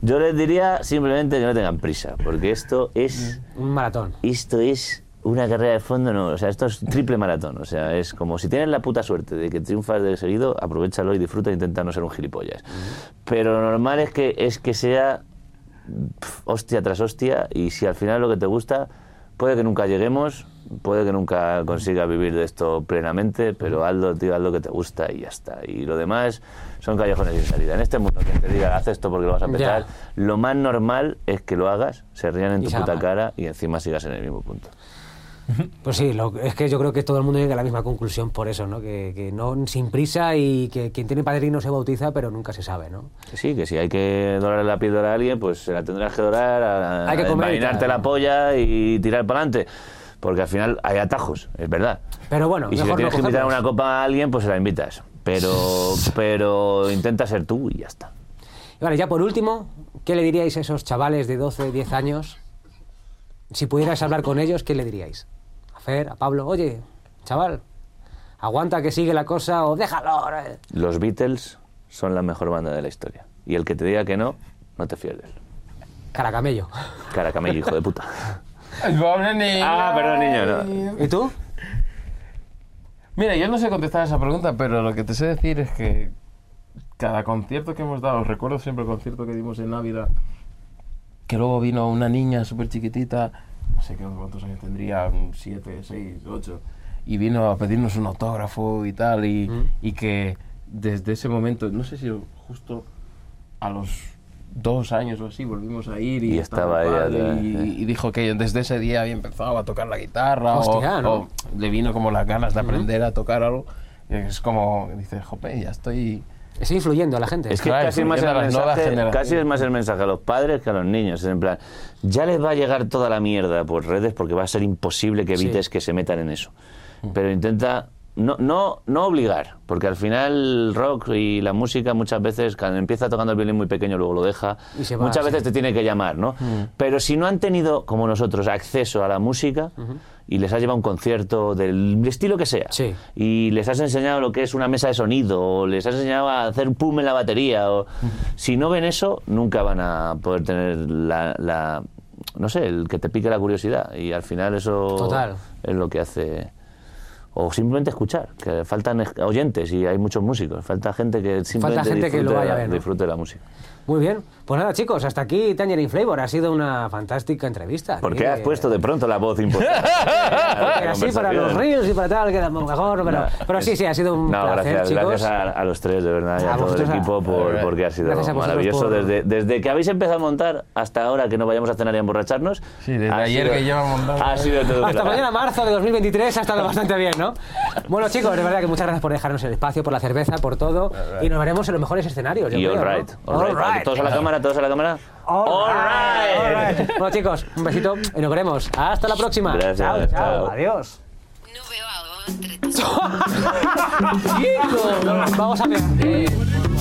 Yo les diría simplemente que no tengan prisa, porque esto es, Un maratón. esto es una carrera de fondo, no. O sea, esto es triple maratón. O sea, es como si tienes la puta suerte de que triunfas de seguido, aprovechalo y disfruta e intenta no ser un gilipollas. Pero lo normal es que, es que sea pf, hostia tras hostia y si al final lo que te gusta, puede que nunca lleguemos, puede que nunca consigas vivir de esto plenamente, pero hazlo, tío, haz lo que te gusta y ya está. Y lo demás son callejones sin salida. En este mundo que te diga, haz esto porque lo vas a Ya. lo más normal es que lo hagas, se rían en Y tu puta cara y encima sigas en el mismo punto. Pues sí, lo- es que yo creo que todo el mundo llega a la misma conclusión por eso, ¿no? Que, que no sin prisa y que quien tiene padrino se bautiza, pero nunca se sabe, ¿no? Que sí, que si hay que dorar la píldora a alguien, pues se la tendrás que dorar, a, Hay que comer tal. la polla y tirar para adelante. Porque al final hay atajos, es verdad. Pero bueno, y si le mejor no tienes que invitar a una copa a alguien, pues se la invitas. Pero, [laughs] pero intenta ser tú y ya está. Y vale, ya por último, ¿qué le diríais a esos chavales de 12, 10 años? Si pudierais hablar con ellos, ¿qué le diríais? A Fer, a Pablo, oye, chaval, aguanta que sigue la cosa o déjalo. eh". Los Beatles son la mejor banda de la historia. Y el que te diga que no, no te fíes de él. Caracamello. Caracamello, hijo de puta. [laughs] El pobre niño. Ah, perdón, niño, no. ¿Y tú? Mira, yo no sé contestar a esa pregunta, pero lo que te sé decir es que cada concierto que hemos dado, recuerdo siempre el concierto que dimos en Navidad, que luego vino una niña súper chiquitita, no sé qué cuántos años tendría, 7, 6, 8, y vino a pedirnos un autógrafo y tal, y, y que desde ese momento, no sé si justo a los dos años o así volvimos a ir y, Y estaba el ella, ya, y, ya. y dijo que desde ese día había empezado a tocar la guitarra o- Hostia, ¿no? o, le vino como las ganas de aprender a tocar algo. Y es como, dice, jope, ya estoy... Está influyendo a la gente. Es que Claro, casi, más el mensaje, casi es más el mensaje a los padres que a los niños. Es en plan, ya les va a llegar toda la mierda por redes porque va a ser imposible que Sí. evites que se metan en eso. Pero intenta no, no, no obligar, porque al final el rock y la música muchas veces, cuando empieza tocando el violín muy pequeño, luego lo deja, Y se va, muchas sí. veces te tiene que llamar, ¿no? Pero si no han tenido, como nosotros, acceso a la música y les has llevado a un concierto del estilo que sea, Sí. y les has enseñado lo que es una mesa de sonido, o les has enseñado a hacer pum en la batería, o si no ven eso, nunca van a poder tener la, la- no sé, el que te pique la curiosidad, y al final eso Total. es lo que hace... O simplemente escuchar, que faltan oyentes y hay muchos músicos, falta gente que simplemente gente que lo disfrute, vaya a la- ver, ¿no? disfrute la música. Muy bien. Pues nada, chicos, hasta aquí Tangerine Flavor. Ha sido una fantástica entrevista. ¿Por qué has puesto de pronto la voz [laughs] la así para los reels y para tal queda mejor, pero, No, pero sí, sí, ha sido un no, placer, gracias, chicos. gracias a, a los tres, de verdad, y A a, todo el vosotros, a- equipo, por, porque ha sido maravilloso. por- Desde, desde que habéis empezado a montar hasta ahora que no vayamos a cenar y a emborracharnos. Sí, desde ayer sido- que llevamos montando. Ha sido todo Hasta claro. mañana, marzo de 2023, ha estado bastante bien, ¿no? Bueno, chicos, de verdad que muchas gracias por dejarnos el espacio, por la cerveza, por todo. Y nos veremos en los mejores escenarios. Y creo, all ¿no? right, all right. Todos a la cámara, todos a la cámara. All All right, right. all right. Bueno, chicos, un besito y nos veremos. Hasta la próxima. Gracias, chao, chao. chao. Adiós. No veo algo entre tus [laughs] Vamos a ver.